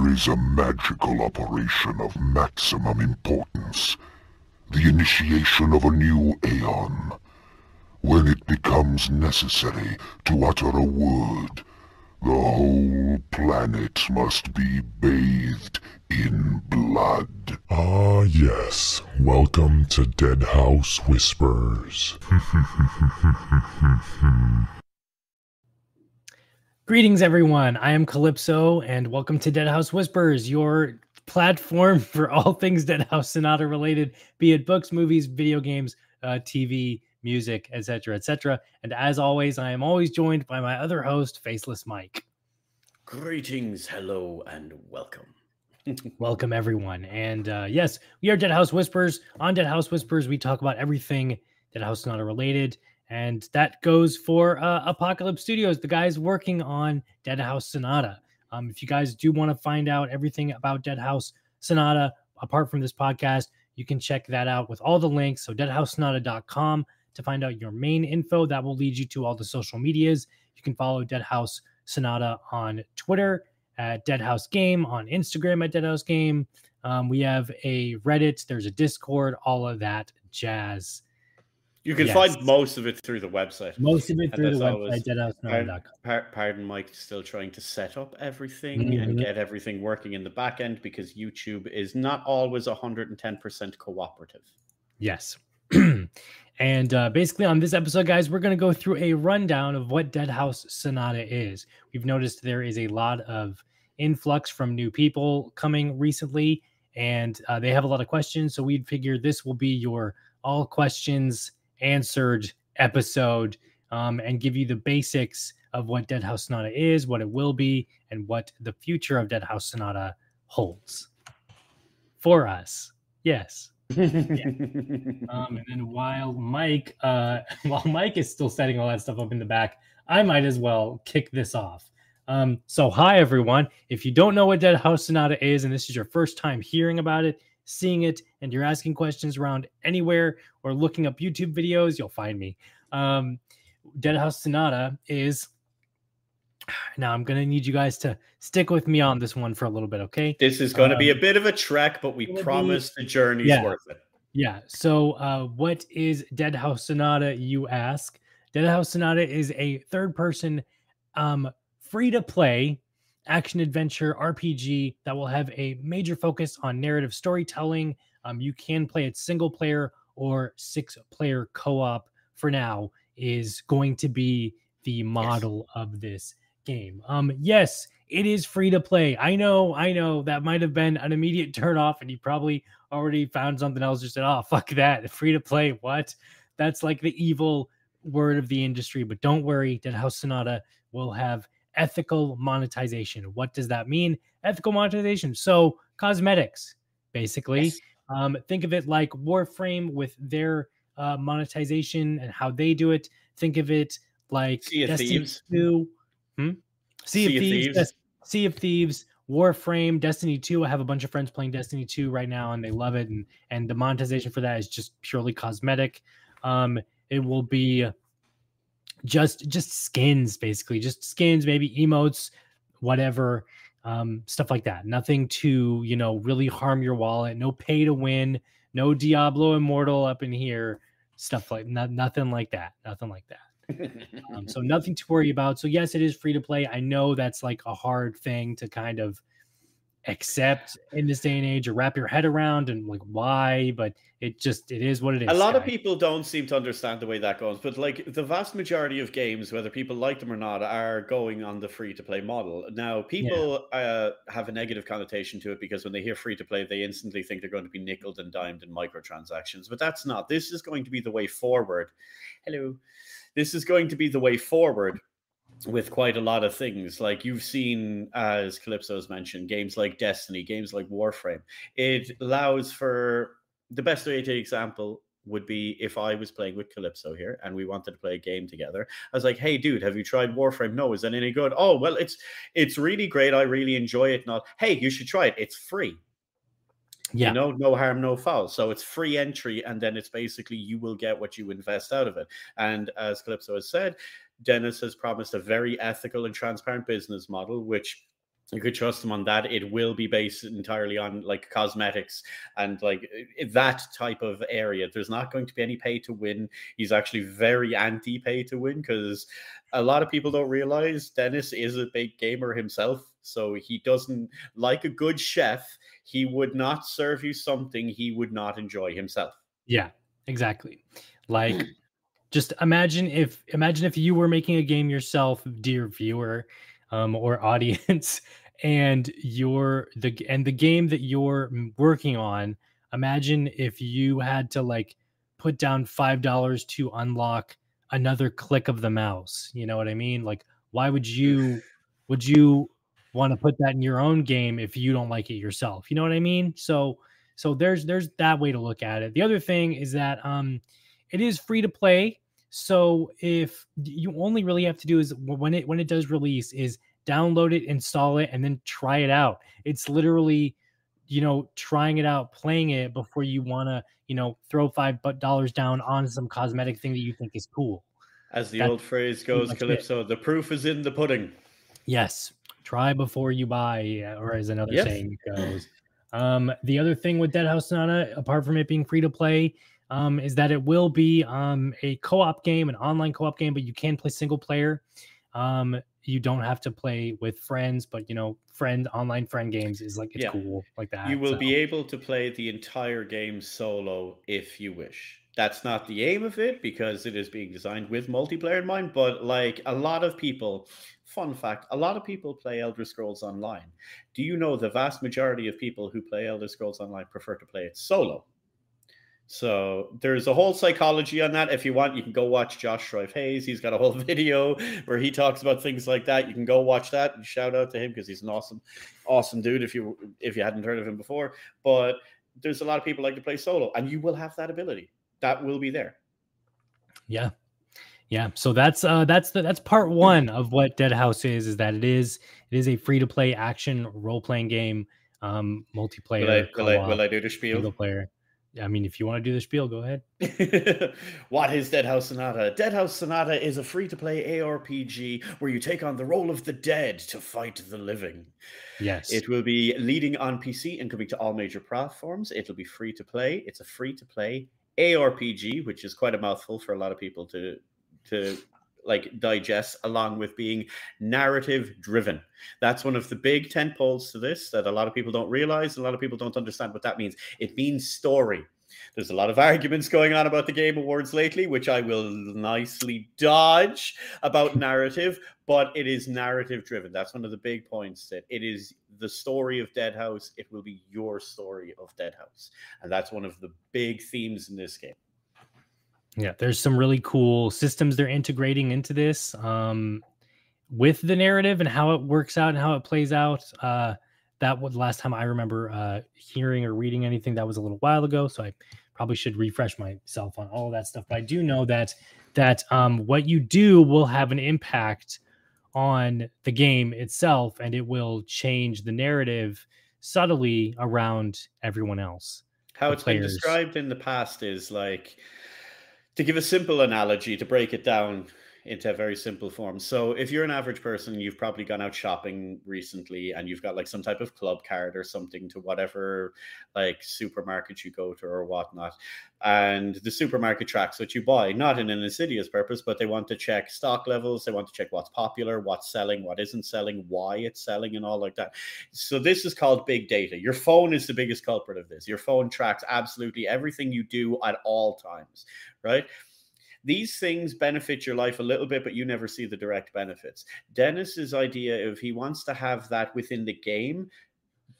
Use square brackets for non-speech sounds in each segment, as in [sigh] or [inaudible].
There is a magical operation of maximum importance. The initiation of a new Aeon. When it becomes necessary to utter a word, the whole planet must be bathed in blood. Ah, yes. Welcome to Deadhaus Whispers. [laughs] Greetings, everyone. I am Calypso, and welcome to Deadhaus Whispers, your platform [laughs] for all things Deadhaus Sonata related, be it books, movies, video games, uh, TV, music, etc., etc. And as always, I am always joined by my other host, Faceless Mike. Greetings, hello, and welcome. [laughs] welcome, everyone. And uh, yes, we are Deadhaus Whispers. On Deadhaus Whispers, we talk about everything Deadhaus Sonata related and that goes for uh, Apocalypse Studios, the guys working on Deadhaus Sonata. Um, if you guys do want to find out everything about Deadhaus Sonata, apart from this podcast, you can check that out with all the links. So, deadhaussonata.com to find out your main info. That will lead you to all the social medias. You can follow Deadhaus Sonata on Twitter at Deadhaus Game, on Instagram at Deadhaus Game. Um, we have a Reddit, there's a Discord, all of that jazz. You can yes. find most of it through the website. Most of it through the website. Pardon, pardon Mike, still trying to set up everything mm-hmm. and get everything working in the back end because YouTube is not always 110% cooperative. Yes. [clears throat] and uh, basically, on this episode, guys, we're going to go through a rundown of what Deadhaus Sonata is. We've noticed there is a lot of influx from new people coming recently, and uh, they have a lot of questions. So we'd figure this will be your all questions answered episode um, and give you the basics of what Deadhaus Sonata is, what it will be, and what the future of Deadhaus Sonata holds for us. Yes. yeah. [laughs] um, and then while Mike, uh, [laughs] while Mike is still setting all that stuff up in the back, I might as well kick this off. Um, so, hi everyone. If you don't know what Deadhaus Sonata is, and this is your first time hearing about it, seeing it and you're asking questions around anywhere or looking up YouTube videos, you'll find me. Um, Deadhaus Sonata is. Now I'm gonna need you guys to stick with me on this one for a little bit, okay? This is going to um, be a bit of a trek, but we promise be, the journey's yeah, worth it. Yeah. So, uh, what is Deadhaus Sonata? You ask. Deadhaus Sonata is a third-person, um, free-to-play action adventure RPG that will have a major focus on narrative storytelling. Um, you can play it single player or six player co op for now, is going to be the model yes. of this game. Um, yes, it is free to play. I know, I know that might have been an immediate [laughs] turn off, and you probably already found something else. Just said, "Oh, fuck that, [laughs] free to play." What? That's like the evil word of the industry. But don't worry, Deadhaus Sonata will have ethical monetization. What does that mean? Ethical monetization. So cosmetics, basically. Yes. Um, think of it like Warframe with their uh, monetization and how they do it. Think of it like Sea of Destiny Thieves. 2. Hmm? Sea, sea of, Thieves. Thieves. Sea of Thieves. Warframe, Destiny 2. I have a bunch of friends playing Destiny 2 right now and they love it. And and the monetization for that is just purely cosmetic. Um, it will be just just skins basically just skins maybe emotes whatever um stuff like that. Nothing to you know really harm your wallet. No pay to win. No diablo immortal up in here. Stuff like not, nothing like that. Nothing like that. [laughs] Um, so nothing to worry about. So yes it is free to play. I know that's like a hard thing to kind of accept in this day and age or wrap your head around and like why but it just it is what it is a lot of people don't seem to understand the way that goes but like the vast majority of games whether people like them or not are going on the free to play model. Now people yeah. uh, have a negative connotation to it because when they hear free to play they instantly think they're going to be nickled and dimed in microtransactions but that's not. This is going to be the way forward. Hello. This is going to be the way forward with quite a lot of things. Like you've seen, as Calypso has mentioned, games like Destiny, games like Warframe. It allows for the best way to example would be if I was playing with Calypso here and we wanted to play a game together. I was like, "Hey, dude, have you tried Warframe? No, is that any good? Oh, well, it's it's really great. I really enjoy it. Not, hey, you should try it. It's free. Yeah. You know, no harm, no foul. So it's free entry, and then it's basically you will get what you invest out of it. And as Calypso has said, Dennis has promised a very ethical and transparent business model, which you could trust him on that. It will be based entirely on like cosmetics and like that type of area. There's not going to be any pay to win. He's actually very anti pay to win because a lot of people don't realize Dennis is a big gamer himself. So he doesn't like a good chef. He would not serve you something he would not enjoy himself. Yeah, exactly. Like [laughs] just imagine if imagine if you were making a game yourself, dear viewer um, or [laughs] audience, and you're the and the game that you're working on. Imagine if you had to like put down five dollars to unlock another click of the mouse. You know what I mean? Like, why would you [sighs] would you want to put that in your own game if you don't like it yourself? You know what I mean? So so there's there's that way to look at it. The other thing is that um it is free to play. So if you only really have to do is when it when it does release is download it, install it, and then try it out. It's literally, you know, trying it out, playing it before you want to, you know, throw five dollars down on some cosmetic thing that you think is cool. As the That's old phrase goes, Calypso, it. the proof is in the pudding. Yes. Try before you buy, or as another yes. saying goes. Um, the other thing with Deadhaus Sonata, apart from it being free to play, um, is that it will be um, a co-op game, an online co-op game, but you can play single player. Um, you don't have to play with friends, but you know, friend online friend games is like it's yeah. cool like that. You will so. be able to play the entire game solo if you wish. That's not the aim of it because it is being designed with multiplayer in mind. But like a lot of people, fun fact, a lot of people play Elder Scrolls Online. Do you know the vast majority of people who play Elder Scrolls Online prefer to play it solo? So there's a whole psychology on that. If you want, you can go watch Josh Strife Hayes. He's got a whole [laughs] video where he talks about things like that. You can go watch that and shout out to him because he's an awesome, awesome dude. If you if you hadn't heard of him before, but there's a lot of people like to play solo, and you will have that ability. That will be there. Yeah, yeah. So that's uh that's the, that's part one of what Deadhaus is. Is that it is it is a free to play action role playing game, um multiplayer. Will I, will I, will I do the spiel? Single player. I mean, if you want to do the spiel, go ahead. [laughs] what is Deadhaus Sonata? Deadhaus Sonata is a free to play ARPG where you take on the role of the dead to fight the living. Yes. It will be leading on PC and coming to all major platforms. It'll be free to play. It's a free to play ARPG, which is quite a mouthful for a lot of people to to like digest along with being narrative driven. That's one of the big tent poles to this that a lot of people don't realize a lot of people don't understand what that means. It means story. There's a lot of arguments going on about the game awards lately which i will nicely dodge about narrative but it is narrative driven. That's one of the big points that it is the story of Deadhaus. It will be your story of Deadhaus. And that's one of the big themes in this game yeah, there's some really cool systems they're integrating into this um, with the narrative and how it works out and how it plays out. Uh, that was the last time I remember uh, hearing or reading anything. That was a little while ago, so I probably should refresh myself on all of that stuff. But I do know that that um, what you do will have an impact on the game itself, and it will change the narrative subtly around everyone else. How it's players. been described in the past is like to give a simple analogy to break it down into a very simple form. So if you're an average person, you've probably gone out shopping recently and you've got like some type of club card or something to whatever like supermarket you go to or whatnot. And the supermarket tracks what you buy, not in an insidious purpose, but they want to check stock levels, they want to check what's popular, what's selling, what isn't selling, why it's selling, and all like that. So this is called big data. Your phone is the biggest culprit of this. Your phone tracks absolutely everything you do at all times, right? These things benefit your life a little bit, but you never see the direct benefits. Dennis's idea of he wants to have that within the game,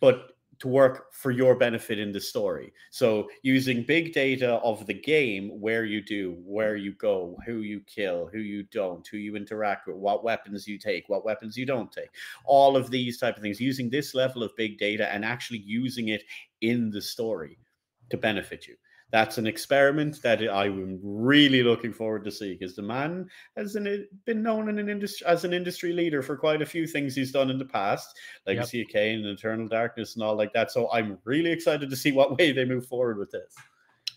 but to work for your benefit in the story. So using big data of the game, where you do, where you go, who you kill, who you don't, who you interact with, what weapons you take, what weapons you don't take, all of these type of things, using this level of big data and actually using it in the story to benefit you that's an experiment that I'm really looking forward to see because the man has been known in an industry as an industry leader for quite a few things he's done in the past, Legacy yep. of Kain and Eternal Darkness and all like that. So I'm really excited to see what [laughs] way they move forward with this.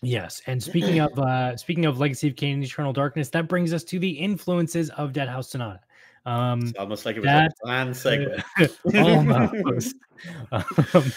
Yes, and [clears throat] speaking of uh speaking of Legacy of Kain and Eternal Darkness, that brings us to the influences of Deadhaus Sonata. Um, It's almost like it was that- a planned segment. [laughs] almost. [laughs] um,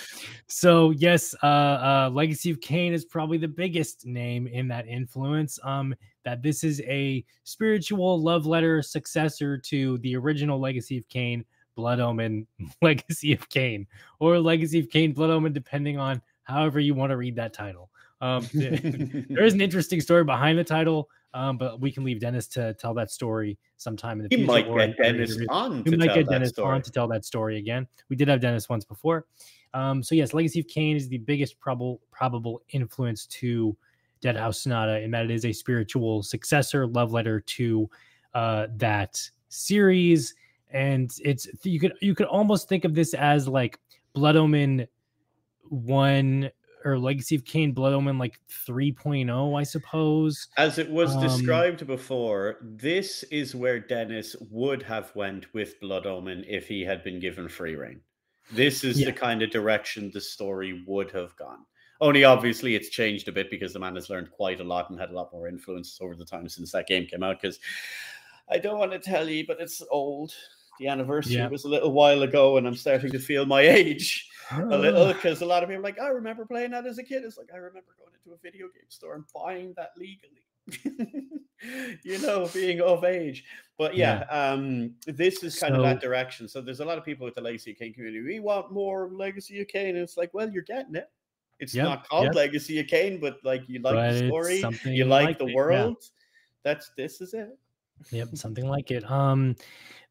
so yes, uh, uh, Legacy of Kain is probably the biggest name in that influence. Um, that this is a spiritual love letter successor to the original Legacy of Kain, Blood Omen, [laughs] Legacy of Kain, or Legacy of Kain, Blood Omen, depending on however you want to read that title. Um, [laughs] there is an interesting story behind the title, um, but we can leave Dennis to tell that story sometime in the he future. might get Dennis on We might get Dennis story. on to tell that story again. We did have Dennis once before. Um, so yes, Legacy of Kain is the biggest probable probable influence to Deadhaus Sonata in that it is a spiritual successor, love letter to uh, that series, and it's you could you could almost think of this as like Blood Omen one or Legacy of Kain Blood Omen like 3.0, I suppose. As it was Um, described before, this is where Dennis would have went with Blood Omen if he had been given free reign. This is Yeah. the kind of direction the story would have gone. Only obviously it's changed a bit because the man has learned quite a lot and had a lot more influence over the time since that game came out. Because I don't want to tell you, but it's old. The anniversary Yeah. was a little while ago, and I'm starting to feel my age a little Ah. because a lot of people are like, I remember playing that as a kid. It's like I remember going into a video game store and buying that legally. [laughs] you know, being of age. But yeah, um, this is kind of that direction. So there's a lot of people with the Legacy of Kain community. We want more Legacy of Kain. And it's like, well, you're getting it. It's Yep, not called yep. Legacy of Kain, but like you like But the story, you like, like the it, yeah. world. That's this is it. Yep, something like it. Um,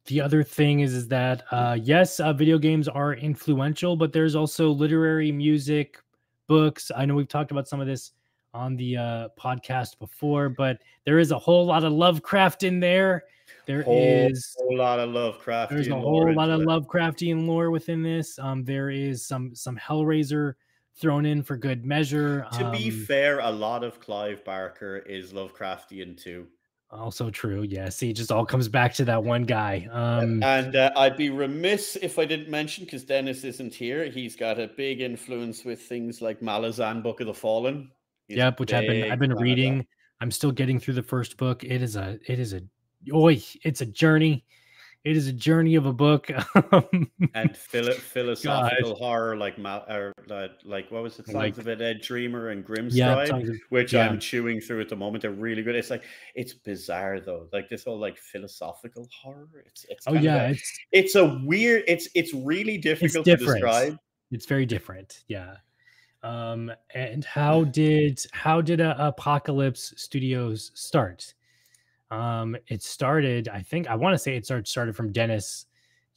the other thing is, is that uh, yes, uh, video games are influential, but there's also literary, music, books. I know we've talked about some of this on the uh, podcast before, but there is a whole lot of Lovecraft in there. There Whole, is whole lot of Lovecraft. there's a whole lot of Lovecraftian lore within this. Um, there is some some Hellraiser thrown in for good measure. To be Um, fair, a lot of Clive Barker is Lovecraftian too. also true. Yeah, see, it just all comes back to that one guy. Um, and uh, I'd be remiss if I didn't mention because Dennis isn't here. He's got a big influence with things like Malazan Book of the Fallen. He's which I've been I've been fan of that. reading. I'm still getting through the first book. It is a it is a oi, it's a journey. It is a journey of a book. And [laughs] philo- philosophical horror like Mal- or, uh, like what was it? Songs Like- of it, Ed Dreamer and Grimscribe. yeah, of- which yeah. I'm chewing through at the moment. They're really good. It's like it's bizarre though, like this whole like philosophical horror. It's it's oh yeah, a- it's it's a weird. It's it's really difficult to describe. it's very different. Yeah. Um, and how did how did uh, Apocalypse Studios start? Um, it started, I think I want to say it started started from Dennis,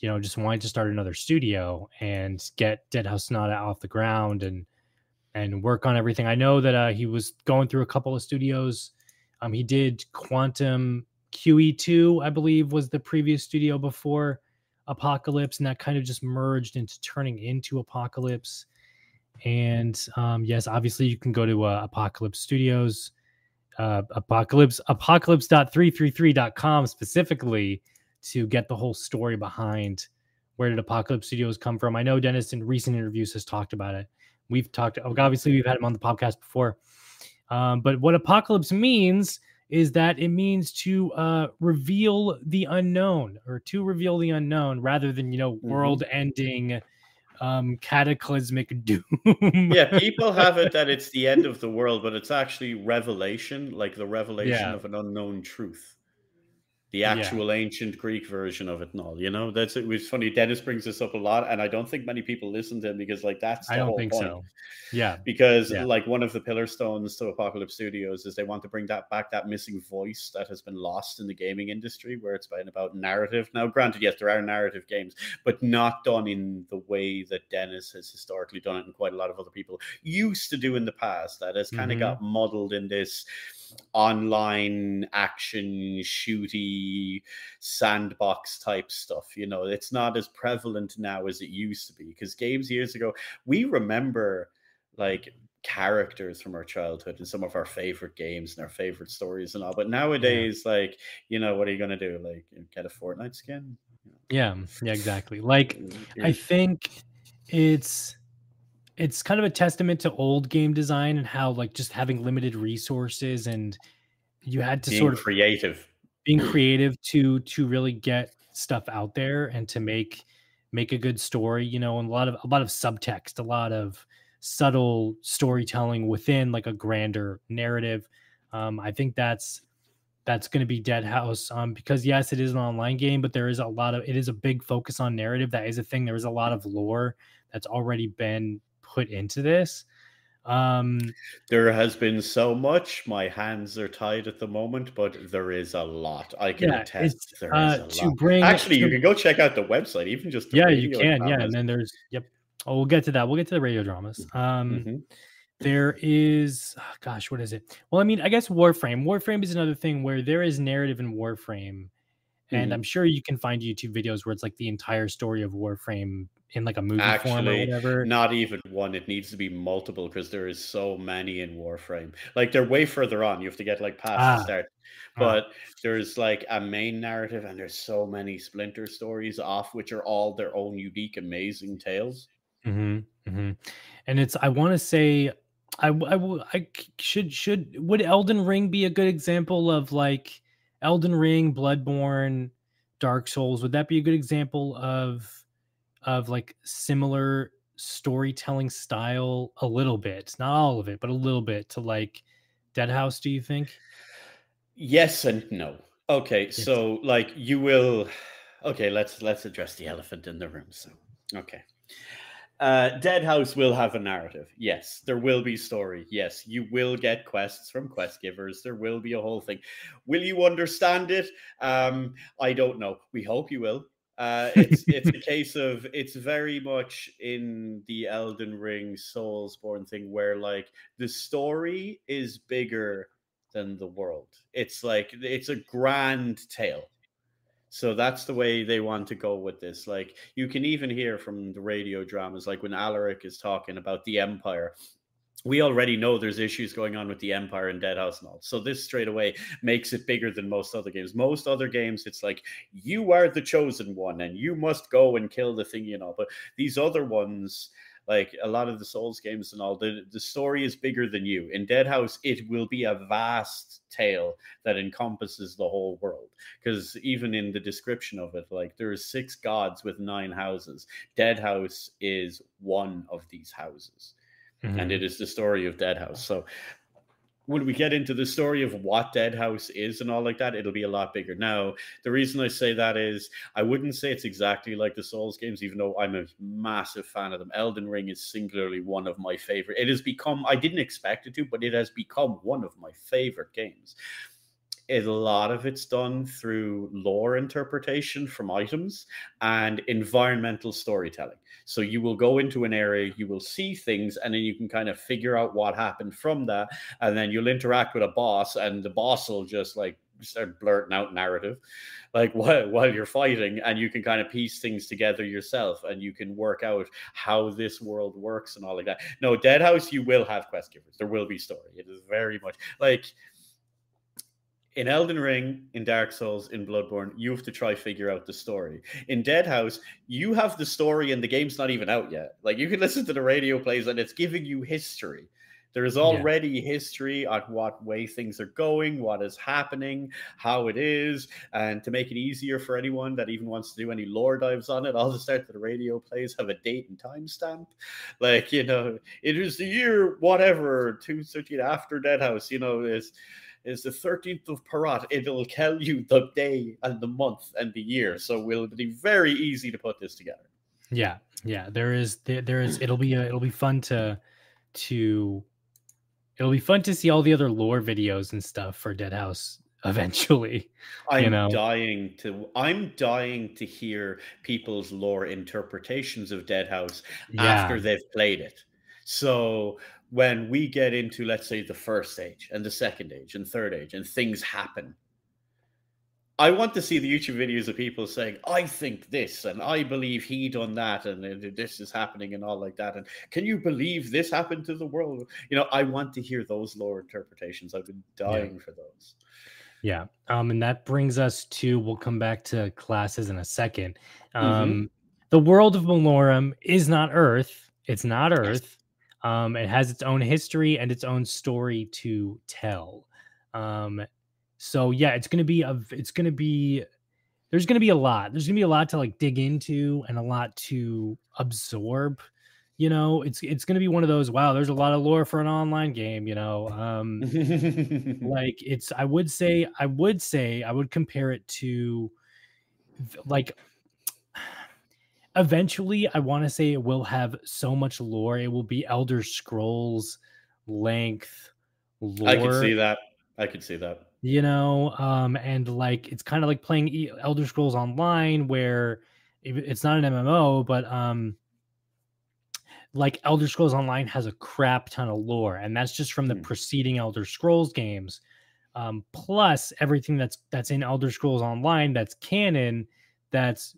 you know, just wanting to start another studio and get Deadhaus Sonata off the ground and and work on everything. I know that uh, he was going through a couple of studios. Um, he did Quantum QE2, I believe, was the previous studio before Apocalypse, and that kind of just merged into turning into Apocalypse. And um, yes, obviously you can go to uh, Apocalypse Studios, uh, Apocalypse, apocalypse.333.com specifically to get the whole story behind where did Apocalypse Studios come from. I know Dennis in recent interviews has talked about it. We've talked, obviously, we've had him on the podcast before. Um, but what Apocalypse means is that it means to uh, reveal the unknown or to reveal the unknown rather than, you know, Mhm. world ending um cataclysmic [laughs] doom yeah, people have it that it's the end of the world, but it's actually revelation, like the revelation Yeah. of an unknown truth. The Yeah. actual ancient Greek version of it and all, you know, that's it was funny. Dennis brings this up a lot, and I don't think many people listen to him because, like, that's the i don't whole think point. so yeah Because, Yeah. like, one of the pillar stones to Apocalypse Studios is they want to bring that back, that missing voice that has been lost in the gaming industry, where it's been about narrative. Now, granted, yes, there are narrative games, but not done in the way that Dennis has historically done it, and quite a lot of other people used to do in the past. That has kind of Mhm. got muddled in this online action shooty sandbox type stuff you know? It's not as prevalent now as it used to be because games years ago we remember like characters from our childhood and some of our favorite games and our favorite stories and all but nowadays like you know what are you going to do? Like get a fortnite skin? Yeah yeah exactly. Like mm, I think it's it's kind of a testament to old game design and how like just having limited resources and you had to being sort of creative being [clears throat] creative to to really get stuff out there and to make make a good story, you know, and a lot of a lot of subtext, a lot of subtle storytelling within like a grander narrative. Um, I think that's that's going to be Deadhaus um, because yes, it is an online game, but there is a lot of it is a big focus on narrative. That is a thing. There is a lot of lore that's already been put into this. Um, there has been so much. My hands are tied at the moment, but there is a lot. I can yeah, attest. There uh, is a to lot. Bring, Actually, to, you can go check out the website, even just yeah, you can. Dramas. Yeah, and then there's yep. Oh, we'll get to that. We'll get to the radio dramas. Um, mm-hmm. There is, oh gosh, what is it? Well, I mean, I guess Warframe. Warframe is another thing where there is narrative in Warframe, and mm-hmm. I'm sure you can find YouTube videos where it's like the entire story of Warframe in like a movie Actually, form or whatever. Not even one. It needs to be multiple because there is so many in Warframe. Like they're way further on. You have to get like past ah. the start. Ah. But ah. there's like a main narrative, and there's so many splinter stories off, which are all their own unique, amazing tales. Mm-hmm, mm-hmm. And it's I want to say I, I, I should should would Elden Ring be a good example of like Elden Ring, Bloodborne, Dark Souls? Would that be a good example of of like similar storytelling style? A little bit, not all of it, but a little bit to like Deadhaus. Do you think? Yes and no. Okay, yes. so like you will. Okay, let's let's address the elephant in the room. So okay. Uh, Deadhaus will have a narrative. Yes, there will be story. Yes, you will get quests from quest givers. There will be a whole thing. Will you understand it? Um, I don't know. We hope you will. Uh, [laughs] it's it's a case of it's very much in the Elden Ring Soulsborne thing where like the story is bigger than the world. It's like it's a grand tale so that's the way they want to go with this. Like you can even hear from the radio dramas, like when Alaric is talking about the Empire. We already know there's issues going on with the Empire and Deadhaus and all. So this straight away makes it bigger than most other games. Most other games, it's like you are the chosen one and you must go and kill the thing, you know. But these other ones, like a lot of the Souls games and all, the, the story is bigger than you. In Deadhaus, it will be a vast tale that encompasses the whole world. Because even in the description of it, like there's six gods with nine houses. Deadhaus is one of these houses. Mm-hmm. And it is the story of Deadhaus. So when we get into the story of what Deadhaus is and all like that, it'll be a lot bigger. Now, the reason I say that is I wouldn't say it's exactly like the Souls games, even though I'm a massive fan of them. Elden Ring is singularly one of my favorite. It has become, I didn't expect it to, but it has become one of my favorite games a lot of it's done through lore interpretation from items and environmental storytelling. So you will go into an area, you will see things, and then you can kind of figure out what happened from that. And then you'll interact with a boss, and the boss will just like start blurting out narrative like [laughs] while, while you're fighting and you can kind of piece things together yourself and you can work out how this world works and all like that no Deadhaus you will have quest givers there will be story it is very much like in Elden Ring, in Dark Souls, in Bloodborne, you have to try figure out the story. In Deadhaus, you have the story and the game's not even out yet. Like you can [laughs] listen to the radio plays and it's giving you history. There is already yeah. history on what way things are going, what is happening, how it is, and to make it easier for anyone that even wants to do any lore dives on it, all the start the radio plays have a date and time stamp. Like, you know, it is the year whatever, 213 after Deadhaus, you know, is is the 13th of Parat. It'll tell you the day and the month and the year. So it'll be very easy to put this together. Yeah. Yeah. There is, there, there is, it'll be, a, it'll be fun to, to, it'll be fun to see all the other lore videos and stuff for Deadhaus [laughs] eventually. I'm you know? dying to I'm dying to hear people's lore interpretations of Deadhaus yeah. after they've played it. So when we get into let's say the first stage and the second age and third age and things happen. I want to see the youtube videos of people saying i think this and i believe he done that and this is happening and all like that and can you believe this happened to the world? You know i want to hear those lore interpretations. I've been dying yeah. for those. Yeah. Um and that brings us to we'll come back to classes in a second. Mm-hmm. um mm-hmm. the world of Malorum is not earth. It's not earth um, it has its own history and its own story to tell. Um, so yeah, it's gonna be a it's gonna be there's going to be a lot. There's going to be a lot to like dig into and a lot to absorb. You know, it's it's going to be one of those. Wow, there's a lot of lore for an online game. You know, um, [laughs] like it's. I would say, I would say, I would compare it to, like, eventually, I want to say it will have so much lore. It will be Elder Scrolls length lore. I can see that. I could see that you know um and like it's kind of like playing elder scrolls online where it's not an mmo but um like elder scrolls online has a crap ton of lore and that's just from the mm. preceding elder scrolls games um plus everything that's that's in elder scrolls online that's canon that's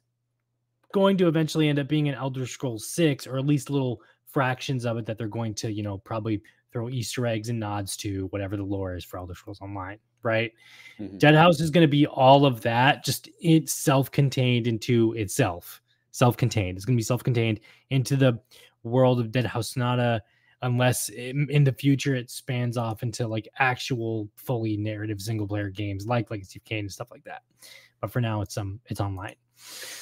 going to eventually end up being an elder scrolls 6 or at least little fractions of it that they're going to you know probably throw easter eggs and nods to whatever the lore is for elder scrolls online right? Mm-hmm. Deadhaus is going to be all of that, just it's self-contained into itself. Self-contained. It's going to be self-contained into the world of Deadhaus Sonata, unless in, in the future it spans off into like actual fully narrative single-player games like Legacy of Kain and stuff like that. But for now, it's um it's online.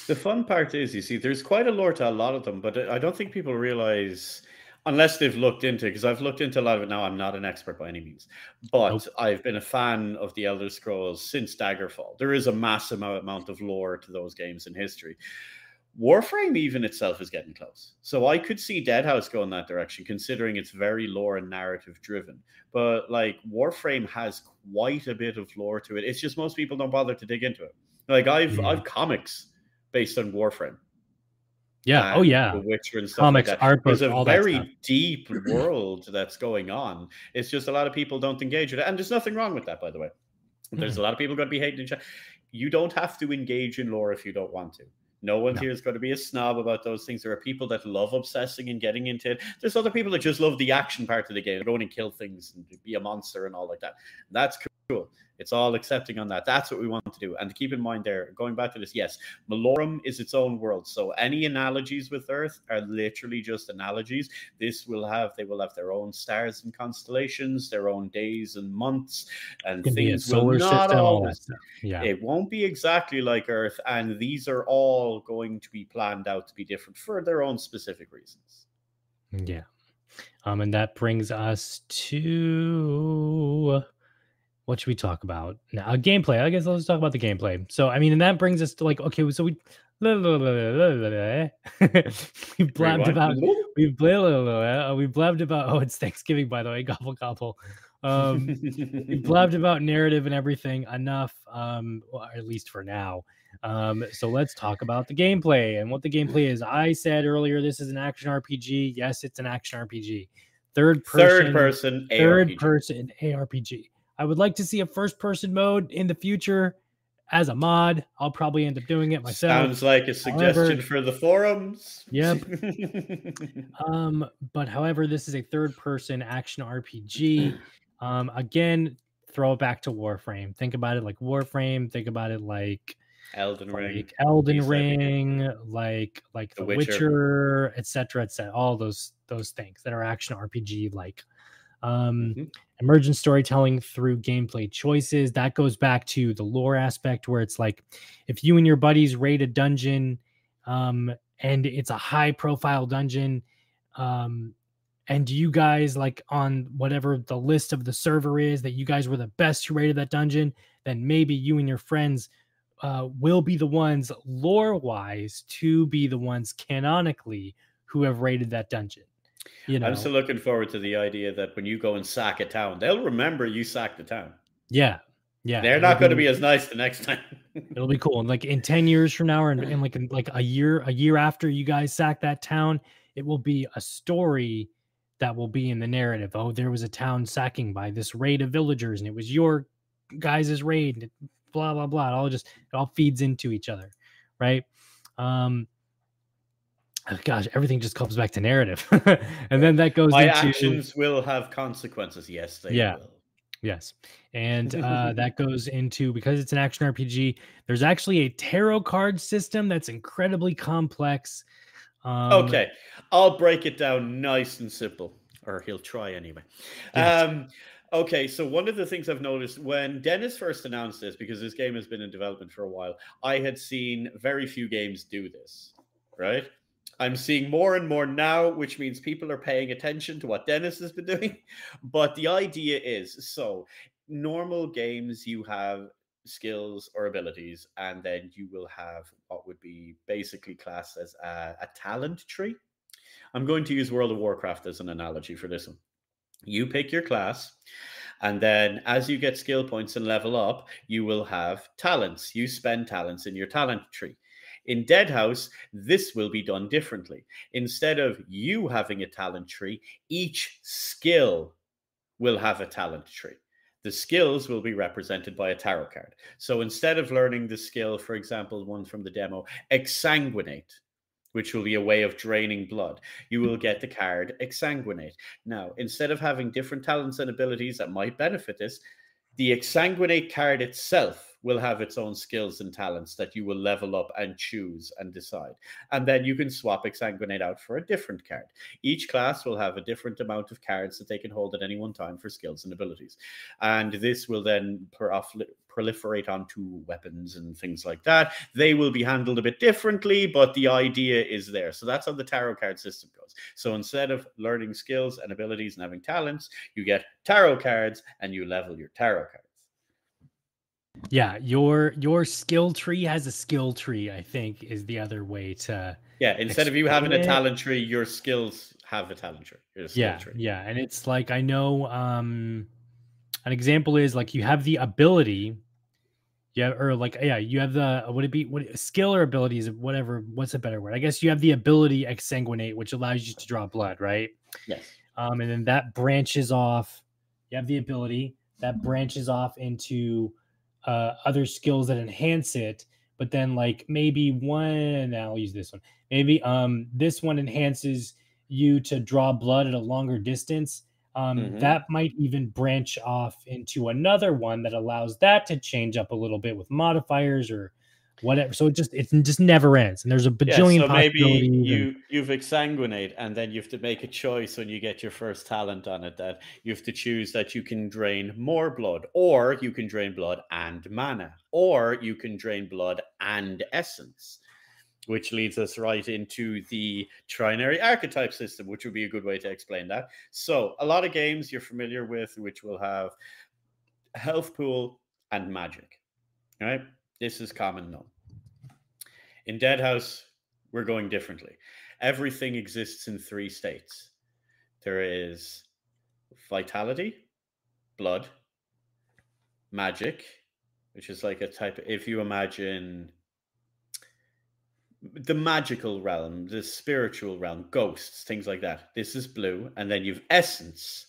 The fun part is, you see, there's quite a lore to a lot of them, but I don't think people realize unless they've looked into because I've looked into a lot of it now. I'm not an expert by any means, but nope. I've been a fan of the Elder Scrolls since Daggerfall. There is a massive amount of lore to those games in history. Warframe even itself is getting close. So I could see Deadhaus go in that direction, considering it's very lore and narrative driven. But like Warframe has quite a bit of lore to it. It's just most people don't bother to dig into it. Like I've yeah. I've comics based on Warframe. Yeah. Oh, yeah. The Witcher and stuff Comics, like that. Art books, there's a very deep world that's going on. It's just a lot of people don't engage with it, and there's nothing wrong with that, by the way. There's mm. a lot of people going to be hating each other. You don't have to engage in lore if you don't want to. No one no. here is going to be a snob about those things. There are people that love obsessing and getting into it. There's other people that just love the action part of the game, going and kill things and be a monster and all like that. That's cool. It's all accepting on that. That's what we want to do. And to keep in mind there, going back to this, yes, Malorum is its own world. So any analogies with Earth are literally just analogies. This will have they will have their own stars and constellations, their own days and months, and things will not always. Yeah. It won't be exactly like Earth, and these are all going to be planned out to be different for their own specific reasons. Yeah. Um, and that brings us to what should we talk about now? Uh, gameplay. I guess let's talk about the gameplay. So, I mean, and that brings us to like, okay, so we [laughs] we blabbed about we blah, we blabbed about oh it's Thanksgiving by the way [laughs] gobble gobble um we blabbed [laughs] about narrative and everything enough um well, at least for now um so let's talk about the gameplay and what the gameplay is I said earlier this is an action RPG yes it's an action RPG third person third person third ARPG. person ARPG I would like to see a first person mode in the future as a mod. I'll probably end up doing it myself. Sounds like a suggestion however, for the forums. Yep. [laughs] um, but however, this is a third person action RPG. [clears throat] Um, again, throw it back to Warframe. Think about it like Warframe. Think about it like Elden Ring, like Elden Ring, like like The, the Witcher, etc., etc. All those those things that are action RPG like. Um, mm-hmm. Emergent storytelling through gameplay choices. That goes back to the lore aspect where it's like if you and your buddies raid a dungeon um, and it's a high profile dungeon, um, and you guys like on whatever the list of the server is that you guys were the best who raided that dungeon, then maybe you and your friends uh, will be the ones lore wise to be the ones canonically who have raided that dungeon. You know, I'm still looking forward to the idea that when you go and sack a town, they'll remember you sacked the town. Yeah, yeah. They're not going to be as nice the next time. it'll be cool. And like in ten years from now, or in, in like in like a year, a year after you guys sack that town, it will be a story that will be in the narrative. Oh, there was a town sacking by this raid of villagers, and it was your guys' raid. Blah blah blah. It all just it all feeds into each other, right? Um, oh gosh, everything just comes back to narrative, [laughs] and then that goes. My into, actions will have consequences. Yes, they yeah. will. Yes. And uh, [laughs] that goes into because it's an action RPG, there's actually a tarot card system that's incredibly complex. Um, okay. I'll break it down nice and simple, or he'll try anyway. Yes. Um, Okay, so one of the things I've noticed when Dennis first announced this, because this game has been in development for a while, I had seen very few games do this, right? I'm seeing more and more now, which means people are paying attention to what Dennis has been [laughs] doing. But the idea is so normal games, you have skills or abilities, and then you will have what would be basically classed as a, a talent tree. I'm going to use World of Warcraft as an analogy for this one. You pick your class, and then as you get skill points and level up, you will have talents. You spend talents in your talent tree. In Deadhaus, this will be done differently. Instead of you having a talent tree, each skill will have a talent tree. The skills will be represented by a tarot card. So instead of learning the skill, for example, one from the demo, exsanguinate, which will be a way of draining blood. You will mm. get the card Exsanguinate. Now, instead of having different talents and abilities that might benefit this, the Exsanguinate card itself will have its own skills and talents that you will level up and choose and decide. And then you can swap Exsanguinate out for a different card. Each class will have a different amount of cards that they can hold at any one time for skills and abilities. And this will then proliferate onto weapons and things like that. They will be handled a bit differently, but the idea is there. So that's how the tarot card system goes. So instead of learning skills and abilities and having talents, you get tarot cards and you level your tarot cards. Yeah, your your skill tree has a skill tree, I think, is the other way to Yeah, instead of you having a talent tree, your skills have a talent tree. A yeah, tree. yeah. And it's like I know um an example is like you have the ability yeah, or like yeah, you have the would it be what skill or abilities, whatever. What's a better word? I guess you have the ability exsanguinate, which allows you to draw blood, right? Yes. Um, and then that branches off. You have the ability that branches off into uh, other skills that enhance it but then like maybe one i'll use this one maybe um this one enhances you to draw blood at a longer distance um mm-hmm. that might even branch off into another one that allows that to change up a little bit with modifiers or whatever. So it just it just never ends, and there's a bajillion. Yeah, so maybe you you've exsanguinate, and then you have to make a choice when you get your first talent on it. That you have to choose that you can drain more blood, or you can drain blood and mana, or you can drain blood and essence. Which leads us right into the trinary archetype system, which would be a good way to explain that. So, a lot of games you're familiar with, which will have health pool and magic, right? This is common known. In Deadhaus, we're going differently. Everything exists in three states. There is vitality, blood, magic, which is like a type. Of, if you imagine the magical realm, the spiritual realm, ghosts, things like that. This is blue, and then you've essence,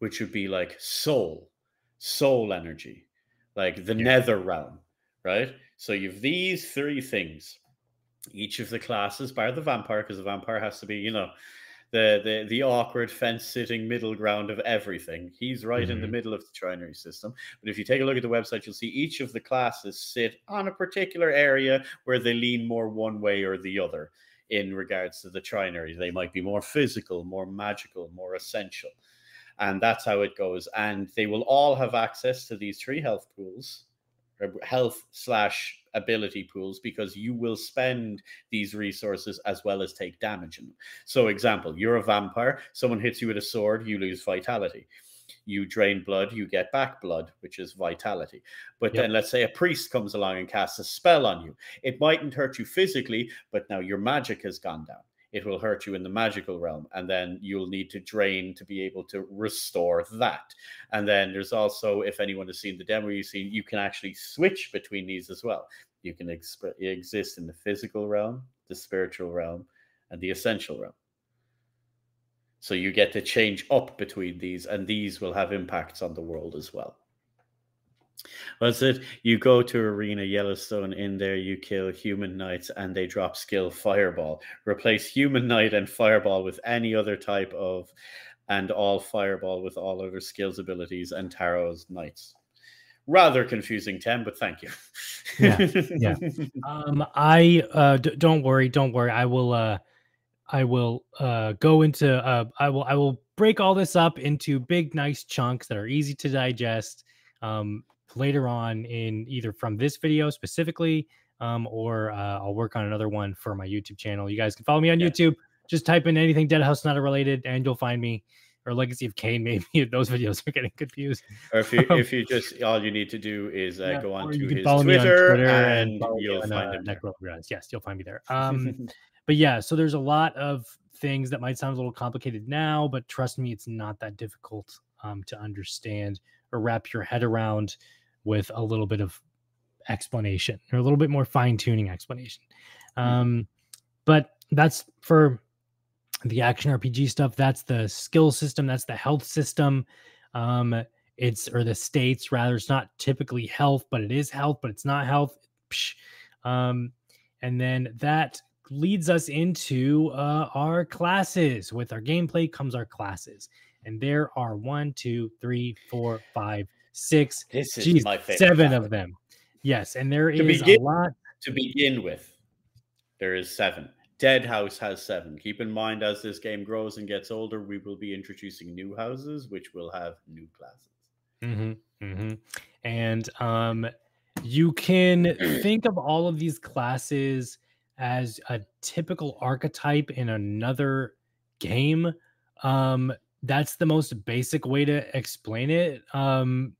which would be like soul, soul energy, like the yeah. nether realm right? So you've these three things. Each of the classes, bar the vampire, because the vampire has to be, you know, the the the awkward fence sitting middle ground of everything. He's right mm-hmm. in the mm-hmm. middle of the trinary system. But if you take a look at the website, you'll see each of the classes sit on a particular area where they lean more one way or the other in regards to the trinary. They might be more physical, more magical, more essential. And that's how it goes. And they will all have access to these three health pools health slash ability pools because you will spend these resources as well as take damage in them. So, example, you're a vampire, someone hits you with a sword, you lose vitality. You drain blood, you get back blood, which is vitality. But yep. then let's say a priest comes along and casts a spell on you. It mightn't hurt you physically, but now your magic has gone down it will hurt you in the magical realm and then you'll need to drain to be able to restore that. And then there's also if anyone has seen the demo you've seen you can actually switch between these as well. You can exp- exist in the physical realm the spiritual realm and the essential realm. So you get to change up between these and these will have impacts on the world as well What's it? You go to Arena Yellowstone in there, you kill human knights, and they drop skill fireball. Replace human knight and fireball with any other type of, and all fireball with all other skills, abilities, and tarot's knights. Rather confusing, Tim, but thank you. yeah, yeah. [laughs] Um, I uh, d- don't worry, don't worry. I will. Uh, I will uh, go into uh, I will I will break all this up into big nice chunks that are easy to digest um, later on in either from this video specifically um, or uh, I'll work on another one for my YouTube channel. You guys can follow me on yeah. YouTube. Just type in anything Deadhaus Not related and you'll find me or Legacy of Kain. [laughs] Maybe those videos are getting confused. Or if you [laughs] if you just all you need to do is uh, yeah, go on to his Twitter, on Twitter, and, and you'll find uh, him. Yes, you'll find me there. [laughs] Um, but yeah, so there's a lot of things that might sound a little complicated now, but trust me, it's not that difficult um, to understand or wrap your head around with a little bit of explanation or a little bit more fine tuning explanation. Hmm. Um, but that's for the action RPG stuff. That's the skill system. That's the health system. Um, it's or the states rather. It's not typically health, but it is health, but it's not health. Um, and then that leads us into uh, our classes. With our gameplay comes our classes, and there are one, two, three, four, five, six. This is geez, my favorite. Seven of them. Yes, and there to is begin, a lot to begin with. There is seven. Deadhaus has seven. Keep in mind, as this game grows and gets older, we will be introducing new houses, which will have new classes. Mm-hmm, mm-hmm. And um, you can [clears throat] think of all of these classes as a typical archetype in another game. Um, that's the most basic way to explain it. Um,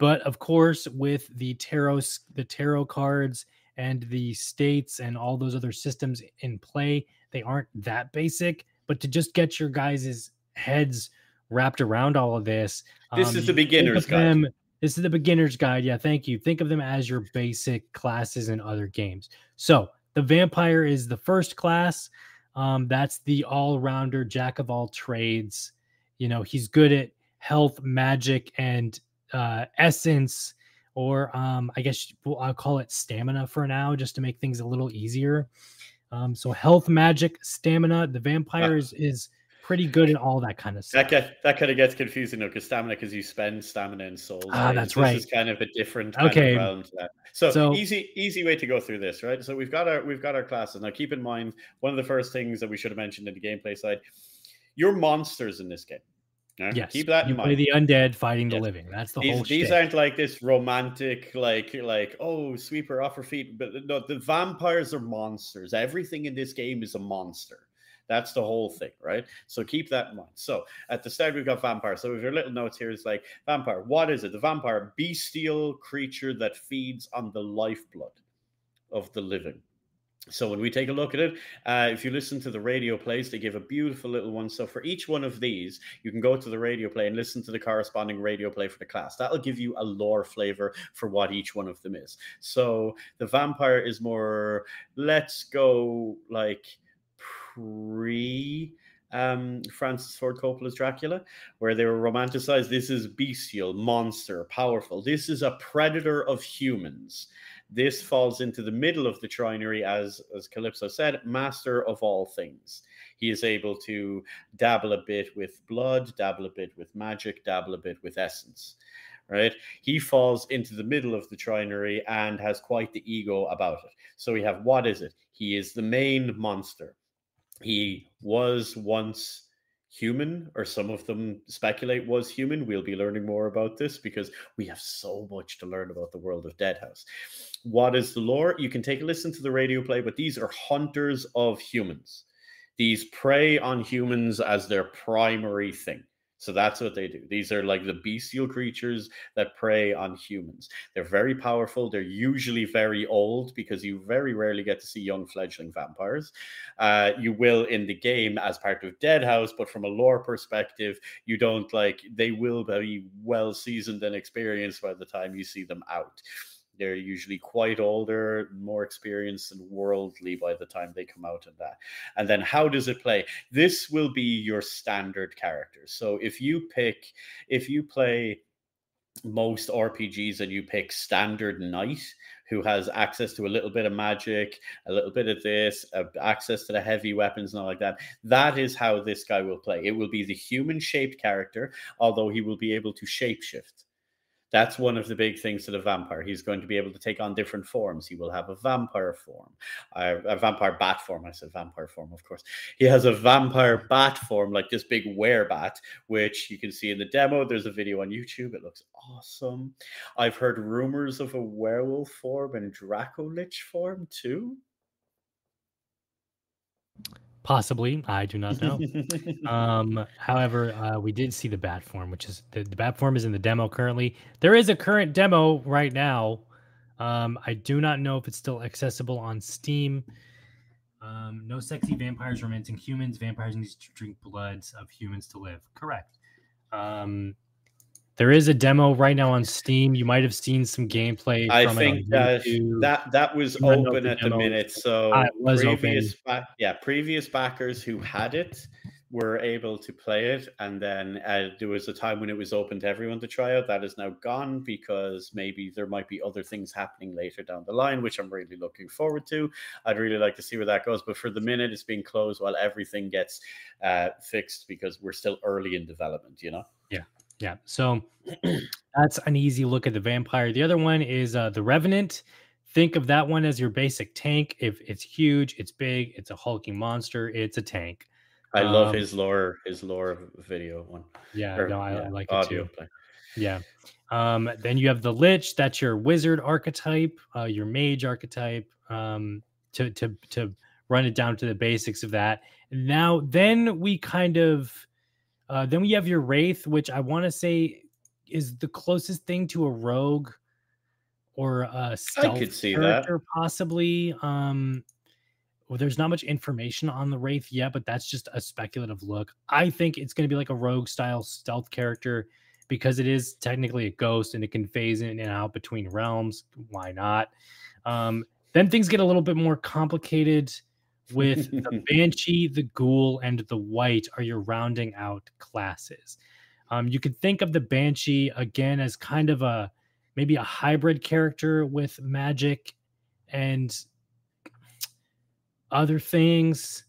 but of course, with the tarot, the tarot cards and the states and all those other systems in play, they aren't that basic. But to just get your guys' heads wrapped around all of this, this um, is the beginner's guide. Them, this is the beginner's guide. Yeah, thank you. Think of them as your basic classes in other games. So the vampire is the first class. Um, that's the all-rounder, jack of all trades. You know, he's good at health, magic, and uh, essence, or um, I guess I'll call it stamina for now, just to make things a little easier. Um, so health, magic, stamina. The vampire is, is pretty good at all that kind of stuff. That get, that kind of gets confusing though, because stamina, because you spend stamina and souls. Ah, that's this right. This is kind of a different okay. So, so, easy, easy way to go through this, right? So we've got our we've got our classes now. Keep in mind one of the first things that we should have mentioned in the gameplay side: your monsters in this game. Right? Yes, keep that in you mind. Play the undead fighting yes. the living. That's the these, whole. These aren't like this romantic, like like oh sweeper off her feet, but no, the vampires are monsters. Everything in this game is a monster. That's the whole thing, right? So keep that in mind. So at the start, we've got vampire. So with your little notes here, it's like vampire. What is it? The vampire, bestial creature that feeds on the lifeblood of the living. So when we take a look at it, uh, if you listen to the radio plays, they give a beautiful little one. So for each one of these, you can go to the radio play and listen to the corresponding radio play for the class. That'll give you a lore flavor for what each one of them is. So the vampire is more, let's go like pre um, Francis Ford Coppola's Dracula, where they were romanticized. This is bestial, monster, powerful. This is a predator of humans. This falls into the middle of the trinary, as as Calypso said, master of all things. He is able to dabble a bit with blood, dabble a bit with magic, dabble a bit with essence. Right? He falls into the middle of the trinary and has quite the ego about it. So we have what is it? He is the main monster he was once human, or some of them speculate was human. We'll be learning more about this because we have so much to learn about the world of Deadhaus. What is the lore? You can take a listen to the radio play, but these are hunters of humans. These prey on humans as their primary thing. So that's what they do. These are like the bestial creatures that prey on humans. They're very powerful. They're usually very old because you very rarely get to see young fledgling vampires. Uh, you will in the game as part of Deadhaus, but from a lore perspective, you don't like, they will be well seasoned and experienced by the time you see them out. They're usually quite older, more experienced and worldly by the time they come out of that. And then how does it play? This will be your standard character. So if you pick, if you play most RPGs and you pick standard knight who has access to a little bit of magic, a little bit of this, uh, access to the heavy weapons and all like that. That is how this guy will play. It will be the human shaped character, although he will be able to shapeshift. That's one of the big things to the vampire. He's going to be able to take on different forms. He will have a vampire form, a vampire bat form. I said vampire form, of course. He has a vampire bat form, like this big werebat, which you can see in the demo. There's a video on YouTube. It looks awesome. I've heard rumors of a werewolf form and Dracolich form too. Possibly, I do not know. [laughs] um, however, uh, we did see the bat form, which is the, the bat form is in the demo currently. There is a current demo right now. Um, I do not know if it's still accessible on Steam. Um, no sexy vampires romancing humans. Vampires need to drink bloods of humans to live. Correct. Um, there is a demo right now on Steam. You might have seen some gameplay. I think that that that was open at the minute. So ah, was previous, ba- yeah, previous backers who had it were able to play it, and then uh, there was a time when it was open to everyone to try out. That is now gone because maybe there might be other things happening later down the line, which I'm really looking forward to. I'd really like to see where that goes, but for the minute, it's being closed while everything gets uh, fixed because we're still early in development. You know. Yeah. So that's an easy look at the vampire. The other one is uh, the Revenant. Think of that one as your basic tank. If it's huge, it's big, it's a hulking monster, it's a tank. I um, love his lore, his lore video one. Yeah, or, no, I yeah, like it too. Play. Yeah. Um, then you have the Lich. That's your wizard archetype, uh, your mage archetype. Um, to to to run it down to the basics of that. Now, then we kind of uh, then we have your Wraith, which I want to say is the closest thing to a rogue or a stealth I could see character, that. possibly. Um, well, there's not much information on the Wraith yet, but that's just a speculative look. I think it's going to be like a rogue style stealth character because it is technically a ghost and it can phase in and out between realms. Why not? Um, then things get a little bit more complicated with the [laughs] banshee, the ghoul, and the Wight are your rounding out classes. Um, you could think of the banshee again as kind of a maybe a hybrid character with magic and other things.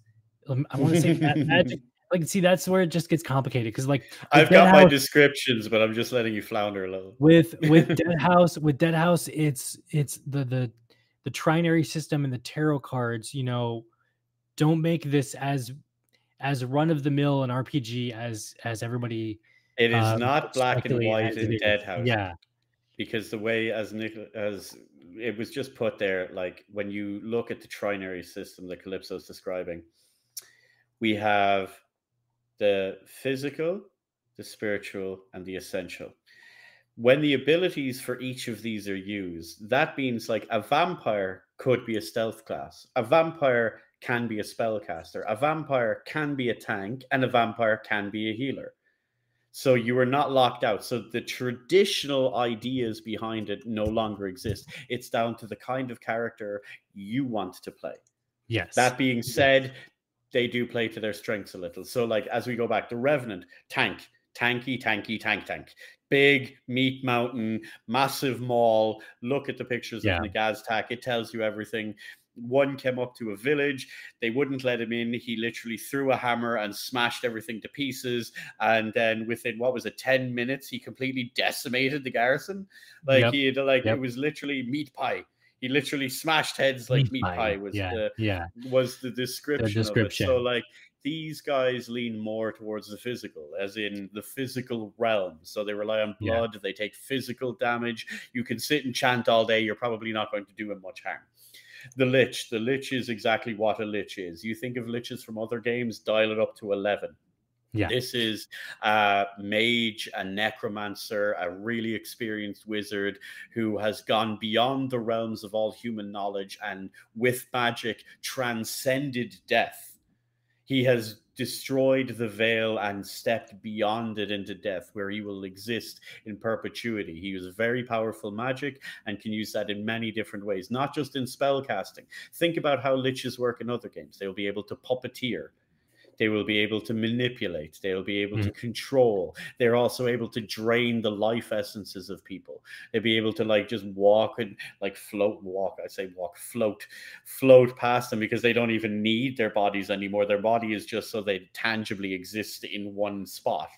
Um, I want to say [laughs] magic. Like, see, that's where it just gets complicated because, like, I've got House, my descriptions, but I'm just letting you flounder a little. With with [laughs] Dead House, with Deadhaus, it's it's the the the trinary system and the tarot cards. You know, don't make this as as run of the mill an RPG as as everybody. It is um, not black and white in Deadhaus. Yeah, because the way as Nick as it was just put there, like when you look at the trinary system that Calypso's describing, we have the physical, the spiritual, and the essential. When the abilities for each of these are used, that means like a vampire could be a stealth class. A vampire can be a spellcaster. A vampire can be a tank, and a vampire can be a healer. So you are not locked out. So the traditional ideas behind it no longer exist. It's down to the kind of character you want to play. Yes. That being said, they do play to their strengths a little. So, like as we go back, the Revenant, tank, tanky, tanky, tank, tank. Big meat mountain, massive mall. Look at the pictures yeah. of the Gaztak. It tells you everything one came up to a village they wouldn't let him in he literally threw a hammer and smashed everything to pieces and then within what was it 10 minutes he completely decimated the garrison like yep. he had like yep. it was literally meat pie he literally smashed heads like meat, meat pie. pie. was yeah, the yeah was the description, the description. so like these guys lean more towards the physical, as in the physical realm. So they rely on blood, yeah. they take physical damage. You can sit and chant all day, you're probably not going to do him much harm the lich. The lich is exactly what a lich is. You think of liches from other games, dial it up to 11. Yeah. This is a mage, a necromancer, a really experienced wizard who has gone beyond the realms of all human knowledge and with magic transcended death. He has destroyed the veil and stepped beyond it into death, where he will exist in perpetuity. He is very powerful magic and can use that in many different ways, not just in spell casting. Think about how liches work in other games. They'll be able to puppeteer. They will be able to manipulate they'll be able Mhm. to control they're also able to drain the life essences of people they'll be able to like just walk and like float walk i say walk float float past them because they don't even need their bodies anymore their body is just so they tangibly exist in one spot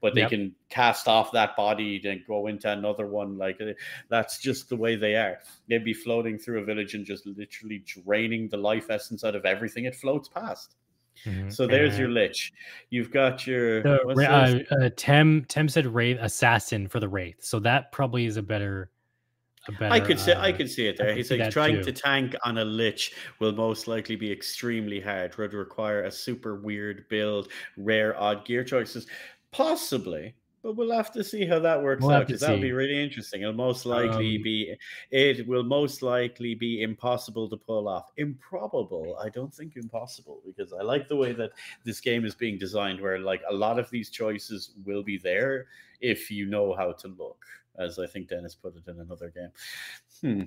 but they Yep. can cast off that body and go into another one like uh, that's just the way they are they'd be floating through a village and just literally draining the life essence out of everything it floats past Mhm. so there's your lich. You've got your the uh, uh, Tem Tem said wraith assassin for the wraith, so that probably is a better. A better I could see I uh, could see it there. He's like trying too. to tank on a lich will most likely be extremely hard. Would require a super weird build, rare odd gear choices, possibly. But we'll have to see how that works We'll out because that'll be really interesting. It'll most likely Um, be it will most likely be impossible to pull off. Improbable. I don't think impossible because I like the way that this game is being designed where like a lot of these choices will be there if you know how to look, as I think Dennis put it in another game. Hmm.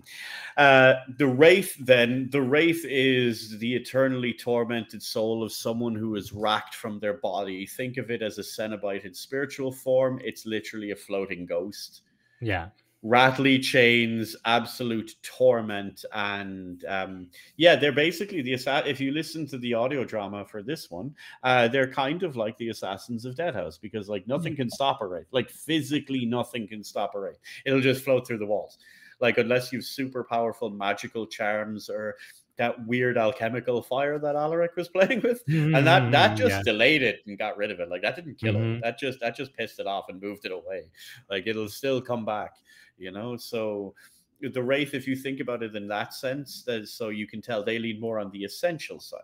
Uh, the Wraith, then, the Wraith is the eternally tormented soul of someone who is racked from their body. Think of it as a Cenobite in spiritual form. It's literally a floating ghost. Yeah, Rattly chains, absolute torment, and um, yeah, they're basically the if you listen to the audio drama for this one, uh, they're kind of like the assassins of Deadhaus because like nothing can stop a wraith, like physically nothing can stop a wraith. It'll just float through the walls, like unless you've super powerful magical charms or that weird alchemical fire that Alaric was [laughs] playing with, and that that just Yeah. delayed it and got rid of it. Like that didn't kill Mhm. it. That just that just pissed it off and moved it away. Like it'll still come back, you know. So the wraith, if you think about it in that sense, that so you can tell they lean more on the essential side.